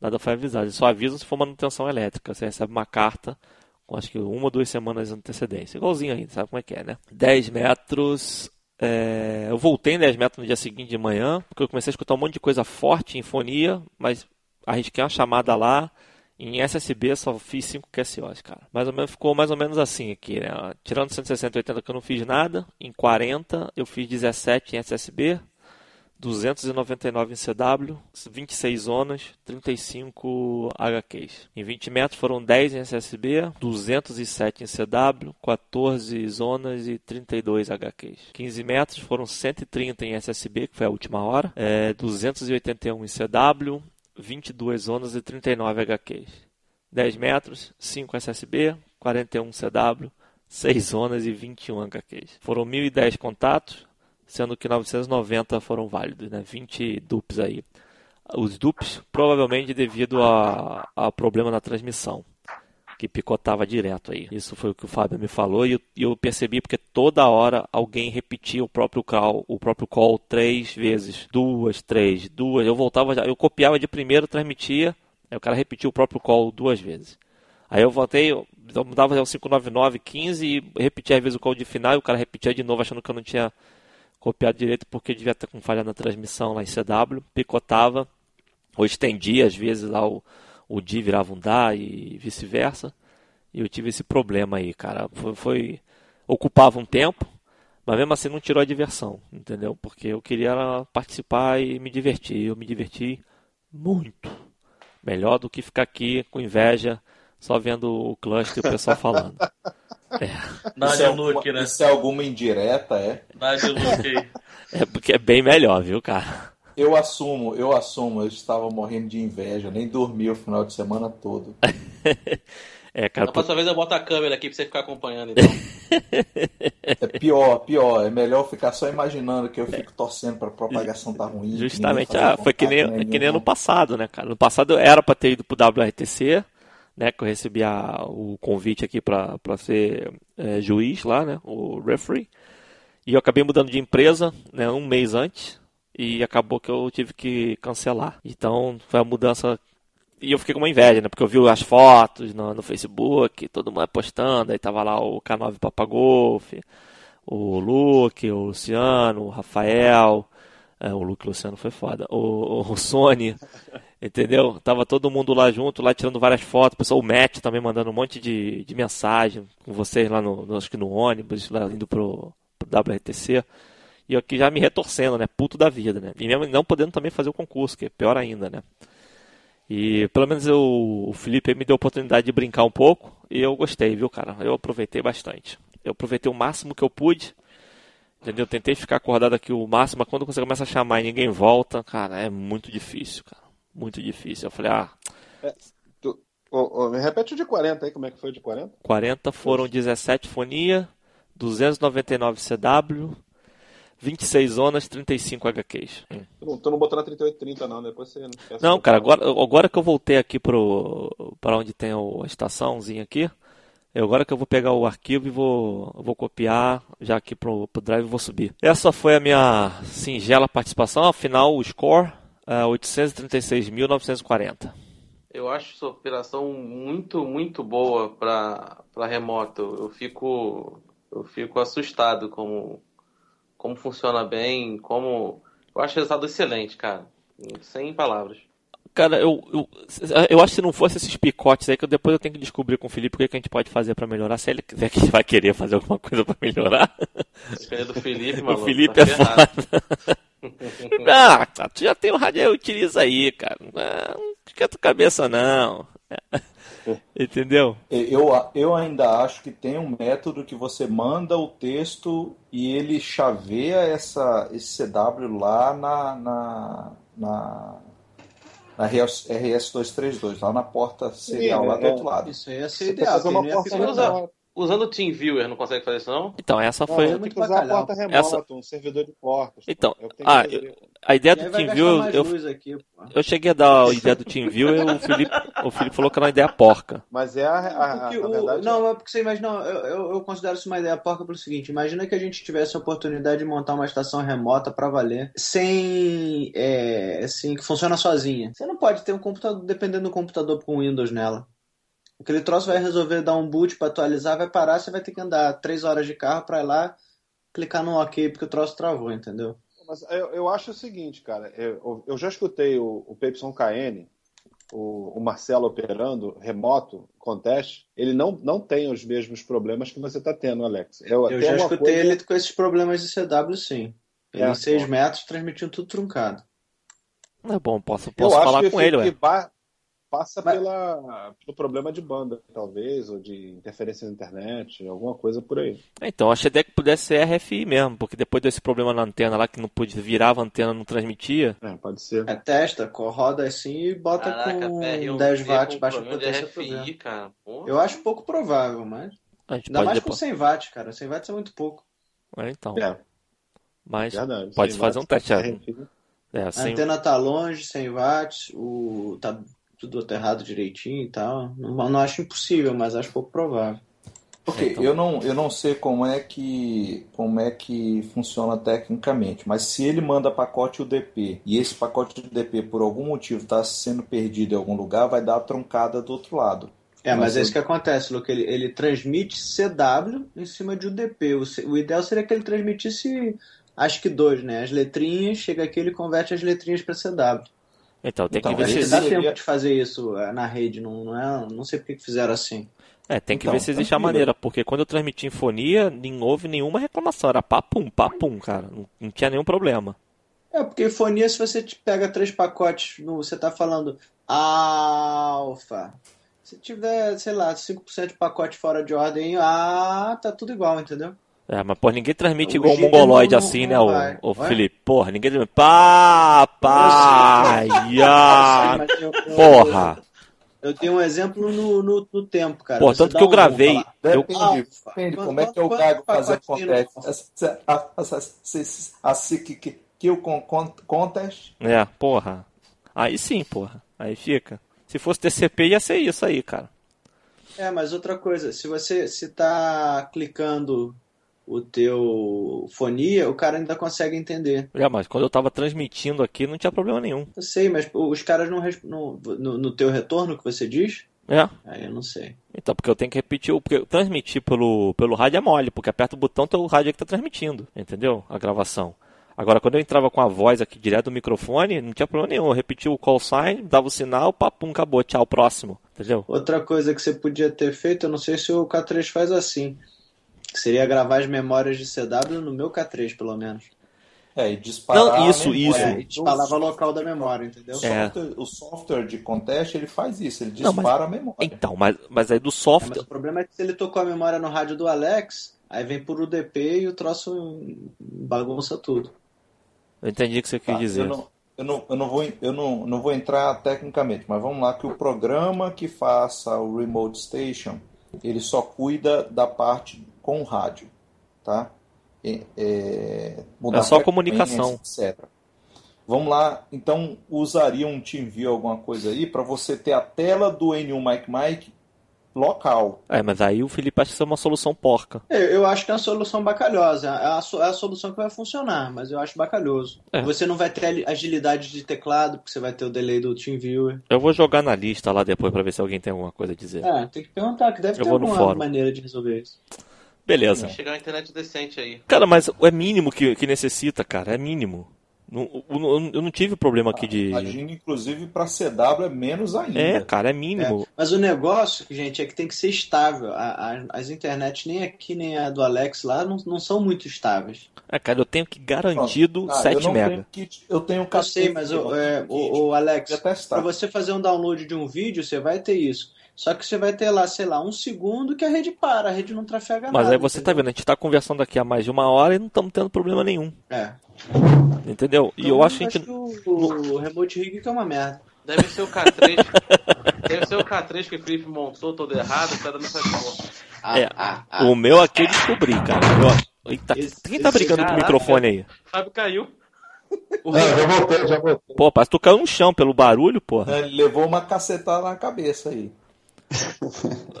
Speaker 3: nada foi avisado. Eles só avisam se for manutenção elétrica. Você recebe uma carta com acho que uma ou duas semanas de antecedência. Igualzinho ainda, sabe como é que é, né? 10 metros. é, Eu voltei em 10 metros no dia seguinte de manhã, porque eu comecei a escutar um monte de coisa forte em fonia, mas arrisquei uma chamada lá. Em SSB só fiz 5 QSOs, cara. Mais ou menos ficou mais ou menos assim aqui, né? Tirando 160 e 80 que eu não fiz nada, em 40 eu fiz 17 em SSB, 299 em CW, 26 zonas, 35 HQs. Em 20 metros foram 10 em SSB, 207 em CW, 14 zonas e 32 HQs. 15 metros foram 130 em SSB, que foi a última hora, é, 281 em CW, 22 zonas e 39 HQs. 10 metros, 5 SSB, 41 CW, 6 zonas e 21 HQs. Foram 1.010 contatos, sendo que 990 foram válidos, né? 20 dupes aí. Os dupes provavelmente devido a, a problema na transmissão, que picotava direto aí. Isso foi o que o Fábio me falou e eu, eu percebi porque toda hora alguém repetia o próprio call, o próprio call três vezes, duas, três, duas. Eu voltava, eu copiava de primeiro, transmitia, aí o cara repetia o próprio call duas vezes. Aí eu voltei, eu mudava o 599, 15 e repetia às vezes o call de final e o cara repetia de novo achando que eu não tinha copiado direito porque devia estar com falha na transmissão lá em CW, picotava, ou estendia às vezes lá o, o D virava um DA e vice-versa. E eu tive esse problema aí, cara. Foi, foi, ocupava um tempo, mas mesmo assim não tirou a diversão, entendeu? Porque eu queria participar e me divertir. Eu me diverti muito. Melhor do que ficar aqui com inveja, só vendo o cluster e o pessoal falando.
Speaker 5: Dá
Speaker 7: Isso é,
Speaker 5: look,
Speaker 7: alguma,
Speaker 5: né?
Speaker 7: isso é alguma indireta, é?
Speaker 5: Look aí.
Speaker 3: É porque é bem melhor, viu, cara?
Speaker 7: Eu assumo, eu assumo, eu estava morrendo de inveja, nem dormi o final de semana todo.
Speaker 3: É, cara,
Speaker 5: Da próxima vez eu boto a câmera aqui pra você ficar acompanhando, então.
Speaker 7: É pior, pior. É melhor ficar só imaginando que eu fico torcendo pra propagação tá ruim.
Speaker 3: Justamente, ah, foi que nem, é que nem ano passado, né, cara? No passado eu era pra ter ido pro WRTC, né, que eu recebi a- o convite aqui pra ser é, juiz lá, né, o referee. E eu acabei mudando de empresa, né, um mês antes, e acabou que eu tive que cancelar. Então, foi a mudança e eu fiquei com uma inveja, né? Porque eu vi as fotos no, no Facebook, todo mundo postando, aí tava lá o K9 Papagolf, o Luke, o Luciano, o Rafael, é, o Luke o Luciano foi foda, o, o Sony, entendeu? Tava todo mundo lá junto, lá tirando várias fotos, pessoal, o Matt também mandando um monte de, de mensagem com vocês lá no, no- acho que no ônibus, lá indo pro, pro WRTC. E eu aqui já me retorcendo, né? Puto da vida, né? E mesmo não podendo também fazer o concurso, que é pior ainda, né? E pelo menos eu, o Felipe me deu a oportunidade de brincar um pouco e eu gostei, viu, cara? Eu aproveitei bastante. Eu aproveitei o máximo que eu pude. Entendeu? Tentei ficar acordado aqui o máximo, mas quando você começa a chamar e ninguém volta, cara, é muito difícil, cara. Muito difícil. Eu falei, ah,
Speaker 6: Tu- ô, ô, me repete o de 40 aí, como é que foi o de 40?
Speaker 3: 40 foram 17 fonia, 299 CW, 26 zonas, 35 HQs.
Speaker 6: Tu não, tu não botou na 3830 não, depois você não.
Speaker 3: Não, cara, agora, agora que eu voltei aqui pro, para onde tem o- a estaçãozinha aqui, eu- agora que eu vou pegar o arquivo e vou, vou copiar já aqui pro, pro Drive e vou subir. Essa foi a minha singela participação, afinal o score é 836.940.
Speaker 5: Eu acho essa operação muito, muito boa para para remoto. Eu fico eu fico assustado como como funciona bem, como eu acho o resultado excelente, cara. Sem palavras.
Speaker 3: Cara, eu, eu, eu acho que se não fosse esses picotes aí, que eu- depois eu tenho que descobrir com o Felipe o que, que a gente pode fazer pra melhorar. Se ele quiser que vai querer fazer alguma coisa pra melhorar.
Speaker 5: Dependendo do Felipe,
Speaker 3: O
Speaker 5: maluco.
Speaker 3: Felipe
Speaker 5: tá
Speaker 3: é
Speaker 5: ferrado.
Speaker 3: foda. ah, tá, tu já tem o rádio, utiliza aí, cara. Não, não fica tua cabeça, não. Entendeu?
Speaker 7: Eu, eu ainda acho que tem um método que você manda o texto e ele chaveia essa, esse CW lá na, na, na, na RS232, lá na porta serial, lá do
Speaker 6: é,
Speaker 7: outro lado.
Speaker 4: Isso aí ia ser
Speaker 6: Você
Speaker 4: ideal.
Speaker 6: fazer uma
Speaker 4: a
Speaker 6: porta remota.
Speaker 5: Usando o TeamViewer, não consegue fazer isso não?
Speaker 3: Então, essa
Speaker 6: Não,
Speaker 3: foi.
Speaker 6: você tem
Speaker 4: muito
Speaker 6: que usar a porta remota,
Speaker 3: Essa-
Speaker 6: um servidor de portas.
Speaker 3: Então,
Speaker 6: É
Speaker 3: ah,
Speaker 6: fazer.
Speaker 3: A ideia do
Speaker 4: vai
Speaker 3: TeamView,
Speaker 4: gastar mais
Speaker 3: eu,
Speaker 4: aqui,
Speaker 3: eu cheguei a dar a ideia do TeamView e o Felipe, o Felipe falou que era uma ideia porca.
Speaker 6: Mas é a, a, a,
Speaker 4: o-
Speaker 6: verdade,
Speaker 4: não, é porque você imagina, eu, eu, eu considero isso uma ideia porca pelo seguinte: imagina que a gente tivesse a oportunidade de montar uma estação remota pra valer, sem, é, assim, que funciona sozinha. Você não pode ter um computador, dependendo do computador com Windows nela. Aquele troço vai resolver dar um boot pra atualizar, vai parar, você vai ter que andar três horas de carro pra ir lá, clicar no OK porque o troço travou, entendeu?
Speaker 6: Mas eu, eu acho o seguinte, cara. Eu, eu já escutei o, o Pepson KN, o, o Marcelo operando remoto, conteste. Ele não, não tem os mesmos problemas que você está tendo, Alex. Eu,
Speaker 4: Eu já
Speaker 6: uma
Speaker 4: escutei
Speaker 6: coisa-
Speaker 4: ele com esses problemas de CW, sim. Ele
Speaker 6: É,
Speaker 4: em 6
Speaker 6: pô.
Speaker 4: metros transmitindo tudo truncado.
Speaker 3: É bom, posso, posso falar
Speaker 6: que,
Speaker 3: com ele, ué.
Speaker 6: ba- passa
Speaker 4: Mas-
Speaker 6: pela, pelo problema de banda, talvez, ou de interferência na internet, alguma coisa por aí.
Speaker 3: Então, achei até que pudesse ser RFI mesmo, porque depois desse problema na antena lá, que não podia, virava a antena, não transmitia.
Speaker 6: É, pode ser.
Speaker 4: É, testa, roda assim e bota
Speaker 5: Caraca,
Speaker 4: com
Speaker 5: eu
Speaker 4: 10
Speaker 5: vi
Speaker 4: watts baixa potência.
Speaker 5: RFI,
Speaker 4: problema.
Speaker 5: cara. Porra.
Speaker 4: Eu acho pouco provável, mas.
Speaker 3: A gente
Speaker 4: Ainda
Speaker 3: pode
Speaker 4: mais
Speaker 3: depois.
Speaker 4: com 100 watts, cara. 100 watts é muito pouco.
Speaker 3: É, então.
Speaker 6: É,
Speaker 3: Mas
Speaker 6: verdade.
Speaker 3: pode fazer um
Speaker 6: watts,
Speaker 3: teste.
Speaker 6: é,
Speaker 3: é.
Speaker 6: refil.
Speaker 3: É,
Speaker 4: A antena tá longe, 100 watts, o... tá tudo aterrado direitinho e tal. Não, não acho impossível, mas acho pouco provável.
Speaker 7: Ok,
Speaker 3: Então.
Speaker 7: eu, não, eu não sei como é que como é que funciona tecnicamente, mas se ele manda pacote UDP e esse pacote UDP por algum motivo está sendo perdido em algum lugar, vai dar a truncada do outro lado.
Speaker 4: É, mas,
Speaker 7: Mas
Speaker 4: é isso que acontece, Luke. Ele, ele transmite CW em cima de UDP. O, o ideal seria que ele transmitisse acho que dois, né? As letrinhas, chega aqui ele converte as letrinhas para CW.
Speaker 3: Então, tem
Speaker 7: Então,
Speaker 3: que ver se existe.
Speaker 4: tempo de fazer isso é, na rede, não, não é? Não sei por que que fizeram assim.
Speaker 3: É, tem que
Speaker 7: Então,
Speaker 3: ver se existe a maneira, porque quando eu transmiti em fonia, nem houve nenhuma reclamação. Era papum, papum, cara. Não, não tinha nenhum problema.
Speaker 4: É, porque fonia, se você pega três pacotes, no, você tá falando alfa. Se tiver, sei lá, 5% de pacote fora de ordem, ah, tá tudo igual, entendeu?
Speaker 3: É, mas pô, ninguém transmite
Speaker 4: O
Speaker 3: igual um mongoloide
Speaker 4: não-
Speaker 3: assim,
Speaker 4: não
Speaker 3: né, o,
Speaker 4: vai.
Speaker 3: o
Speaker 4: Vai?
Speaker 3: Felipe? Porra, ninguém transmite. Pá, pá,
Speaker 4: eu- eu-
Speaker 3: porra.
Speaker 4: Eu tenho um exemplo no, no, no tempo, cara.
Speaker 3: Pô, tanto que eu
Speaker 4: um-
Speaker 3: gravei.
Speaker 4: falar.
Speaker 3: Eu,
Speaker 7: Depende,
Speaker 4: Alfa.
Speaker 7: depende como é que é o
Speaker 4: quanto
Speaker 7: Gago fazer contest. Assim que que que con- contest.
Speaker 3: é, porra. Aí sim, porra. Aí fica. Se fosse TCP, ia ser isso aí, cara.
Speaker 4: É, mas outra coisa, se você se tá clicando o teu fonia, o cara ainda consegue entender.
Speaker 3: É, mas quando eu tava transmitindo aqui, não tinha problema nenhum.
Speaker 4: Eu sei, mas os caras não no, no, no teu retorno que você diz,
Speaker 3: É.
Speaker 4: aí eu não sei.
Speaker 3: Então, porque eu tenho que repetir, o- porque transmitir pelo, pelo rádio é mole, porque aperta o botão, teu rádio é que tá transmitindo, entendeu? A gravação. Agora, quando eu entrava com a voz aqui direto do microfone, não tinha problema nenhum. Eu repetia o call sign, dava o sinal, papum, acabou, tchau, próximo. Entendeu?
Speaker 4: Outra coisa que você podia ter feito, eu não sei se o K3 faz assim, que seria gravar as memórias de CW no meu K3, pelo menos.
Speaker 7: É, e disparar.
Speaker 3: Não,
Speaker 7: a
Speaker 3: isso,
Speaker 7: memória.
Speaker 3: isso.
Speaker 4: É, e falava local da memória, entendeu?
Speaker 7: O
Speaker 3: É.
Speaker 7: software, o software de contest ele faz isso, ele
Speaker 3: Não, mas-
Speaker 7: dispara a memória.
Speaker 3: Então, mas, mas aí do
Speaker 4: É, mas
Speaker 3: software.
Speaker 4: o problema é que se ele tocou a memória no rádio do Alex, aí vem por UDP e o troço bagunça tudo.
Speaker 3: Eu entendi o que você quis
Speaker 7: Tá,
Speaker 3: dizer.
Speaker 7: Eu não, eu não, eu não, vou, eu não, não vou entrar tecnicamente, mas vamos lá que o programa que faça o Remote Station, ele só cuida da parte com o rádio, tá? É, é, mudar
Speaker 3: É só comunicação.
Speaker 7: etc. Vamos lá, então usaria um TeamViewer, alguma coisa aí, para você ter a tela do N1 Mike Mike local.
Speaker 3: É, mas aí o Felipe acha que isso é uma solução porca.
Speaker 4: Eu, eu acho que é uma solução bacalhosa. É a, so- é a solução que vai funcionar, mas eu acho bacalhoso.
Speaker 3: É.
Speaker 4: Você não vai ter agilidade de teclado, porque você vai ter o delay do TeamViewer.
Speaker 3: Eu vou jogar na lista lá depois pra ver se alguém tem alguma coisa a dizer.
Speaker 4: É, tem que perguntar, que deve
Speaker 3: Eu
Speaker 4: ter alguma maneira de resolver isso.
Speaker 3: Beleza.
Speaker 5: Chegar uma internet decente aí.
Speaker 3: Cara, mas é mínimo que, que necessita, cara. É mínimo. Não- eu, eu não tive problema aqui de.
Speaker 7: Imagina, inclusive, para CW é menos ainda.
Speaker 3: É, cara, é mínimo.
Speaker 4: É, Mas o negócio, gente, é que tem que ser estável. A- a- as internets, nem aqui nem a do Alex lá, não, não são muito estáveis.
Speaker 3: É, cara, eu tenho que garantido
Speaker 7: Ah, eu
Speaker 3: 7
Speaker 7: não
Speaker 3: mega.
Speaker 7: tenho kit, eu tenho
Speaker 4: Eu sei, mas o, é, o, o Alex, para você fazer um download de um vídeo, você vai ter isso. Só que você vai ter lá, sei lá, um segundo que a rede para, a rede não trafega
Speaker 3: Mas
Speaker 4: nada.
Speaker 3: aí você tá
Speaker 4: entendeu?
Speaker 3: vendo, a gente tá conversando aqui há mais de uma hora e não estamos tendo problema nenhum.
Speaker 4: É.
Speaker 3: Entendeu? E
Speaker 4: Então,
Speaker 3: eu acho que a gente.
Speaker 4: que o, o Remote Rig que é uma merda.
Speaker 5: Deve ser o K3. deve ser o K3 que o Felipe montou todo errado tá dando essa porra.
Speaker 4: Ah,
Speaker 3: É,
Speaker 4: ah, ah.
Speaker 3: O meu aqui eu descobri, cara. O meu- Eita,
Speaker 4: Esse-
Speaker 3: quem tá
Speaker 4: esse
Speaker 3: brigando com o microfone aí?
Speaker 5: O Fábio caiu.
Speaker 4: O
Speaker 6: Não, já voltei, já voltei.
Speaker 3: Pô, parece que tu caiu no chão pelo barulho, porra.
Speaker 7: Ele levou uma cacetada na cabeça aí.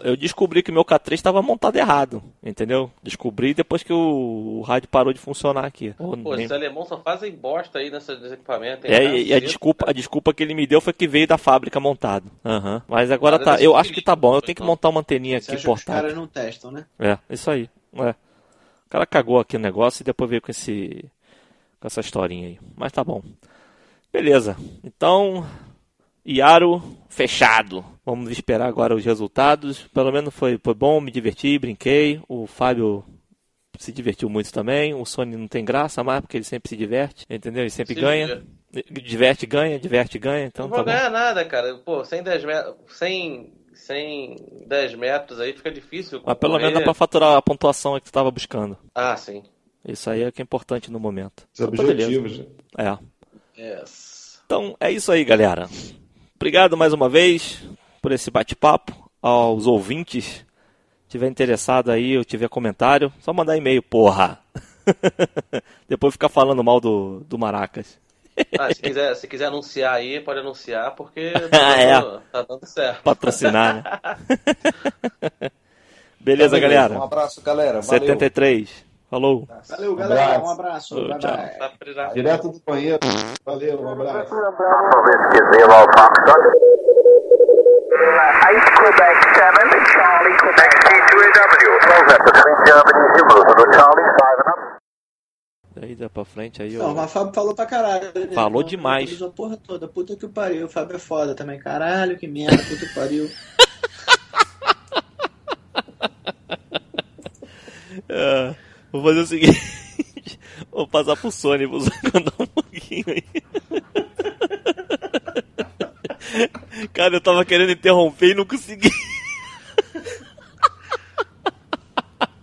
Speaker 3: Eu descobri que o meu K3 estava montado errado, entendeu? Descobri depois que o, o rádio parou de funcionar aqui. Pô, nem-
Speaker 5: esses alemãos só fazem bosta aí nessa- nesse equipamento. hein?
Speaker 3: É, e a
Speaker 5: cedo,
Speaker 3: desculpa, a desculpa que ele me deu foi que veio da fábrica montado. Aham. Mas agora tá. Eu acho que tá bom. Eu
Speaker 5: Cristo,
Speaker 3: tenho que montar uma anteninha
Speaker 4: Você
Speaker 3: aqui
Speaker 4: que os
Speaker 3: portátil.
Speaker 4: caras não testam, né?
Speaker 3: É, isso aí. É. O cara cagou aqui o negócio e depois veio com esse. com essa historinha aí. Mas tá bom. Beleza. Então. Iaro fechado. Vamos esperar agora os resultados. Pelo menos foi, foi bom, me diverti, brinquei. O Fábio se divertiu muito também. O Sony não tem graça mais, porque ele sempre se diverte. Entendeu? Ele sempre
Speaker 5: Se
Speaker 3: ganha. Diverte, ganha, diverte, ganha. Então
Speaker 5: Não
Speaker 3: tá
Speaker 5: vou
Speaker 3: bom.
Speaker 5: ganhar nada, cara. Pô, sem 10 metros. Sem, sem 10 metros aí fica difícil.
Speaker 3: Mas pelo menos dá pra faturar a pontuação que tu tava buscando.
Speaker 5: Ah, sim.
Speaker 3: Isso aí é que é importante no momento.
Speaker 6: Os
Speaker 3: Então, beleza.
Speaker 6: objetivos. né?
Speaker 3: É.
Speaker 5: Yes.
Speaker 3: Então é isso aí, galera. Obrigado mais uma vez por esse bate-papo aos ouvintes tiver interessado aí, ou tiver comentário, só mandar e-mail, porra. Depois ficar falando mal do, do Maracas.
Speaker 5: Ah, se, quiser, se quiser anunciar aí, pode anunciar, porque
Speaker 3: é.
Speaker 5: tá, dando, tá dando certo.
Speaker 3: Patrocinar, né? Beleza, galera.
Speaker 7: Um abraço, galera. Valeu.
Speaker 3: 73. Falou.
Speaker 4: Valeu, galera. Um
Speaker 6: abraço.
Speaker 4: abraço. Bye,
Speaker 3: Tchau.
Speaker 5: Tá pra-
Speaker 6: Direto do banheiro. Valeu, um abraço.
Speaker 1: Alpha Whiskey Zero Foxtrot.
Speaker 2: Eight Quebec 7, Charlie Quebec
Speaker 1: C2AW. Close at the three Germany Zulu to Charlie 5 and up.
Speaker 3: Daí dá pra frente aí,
Speaker 4: Não,
Speaker 3: ó.
Speaker 4: mas o Fábio falou pra caralho. né?
Speaker 3: Falou
Speaker 4: Não,
Speaker 3: demais.
Speaker 4: a porra toda. Puta que pariu. O Fábio é foda também. Caralho, que merda. Puta que pariu.
Speaker 3: É, vou fazer o seguinte. Vou passar pro Sony, vou contar um pouquinho aí. Cara, eu tava querendo interromper e não consegui.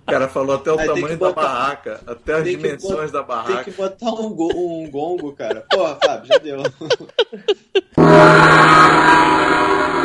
Speaker 7: O cara falou até o
Speaker 4: Aí tem
Speaker 7: tamanho
Speaker 4: que
Speaker 7: da
Speaker 4: botar-
Speaker 7: barraca, até as
Speaker 4: tem
Speaker 7: dimensões
Speaker 4: bot-
Speaker 7: da
Speaker 4: Tem
Speaker 7: barraca.
Speaker 4: que botar um, go- um gongo, cara. Porra, Fábio, já deu.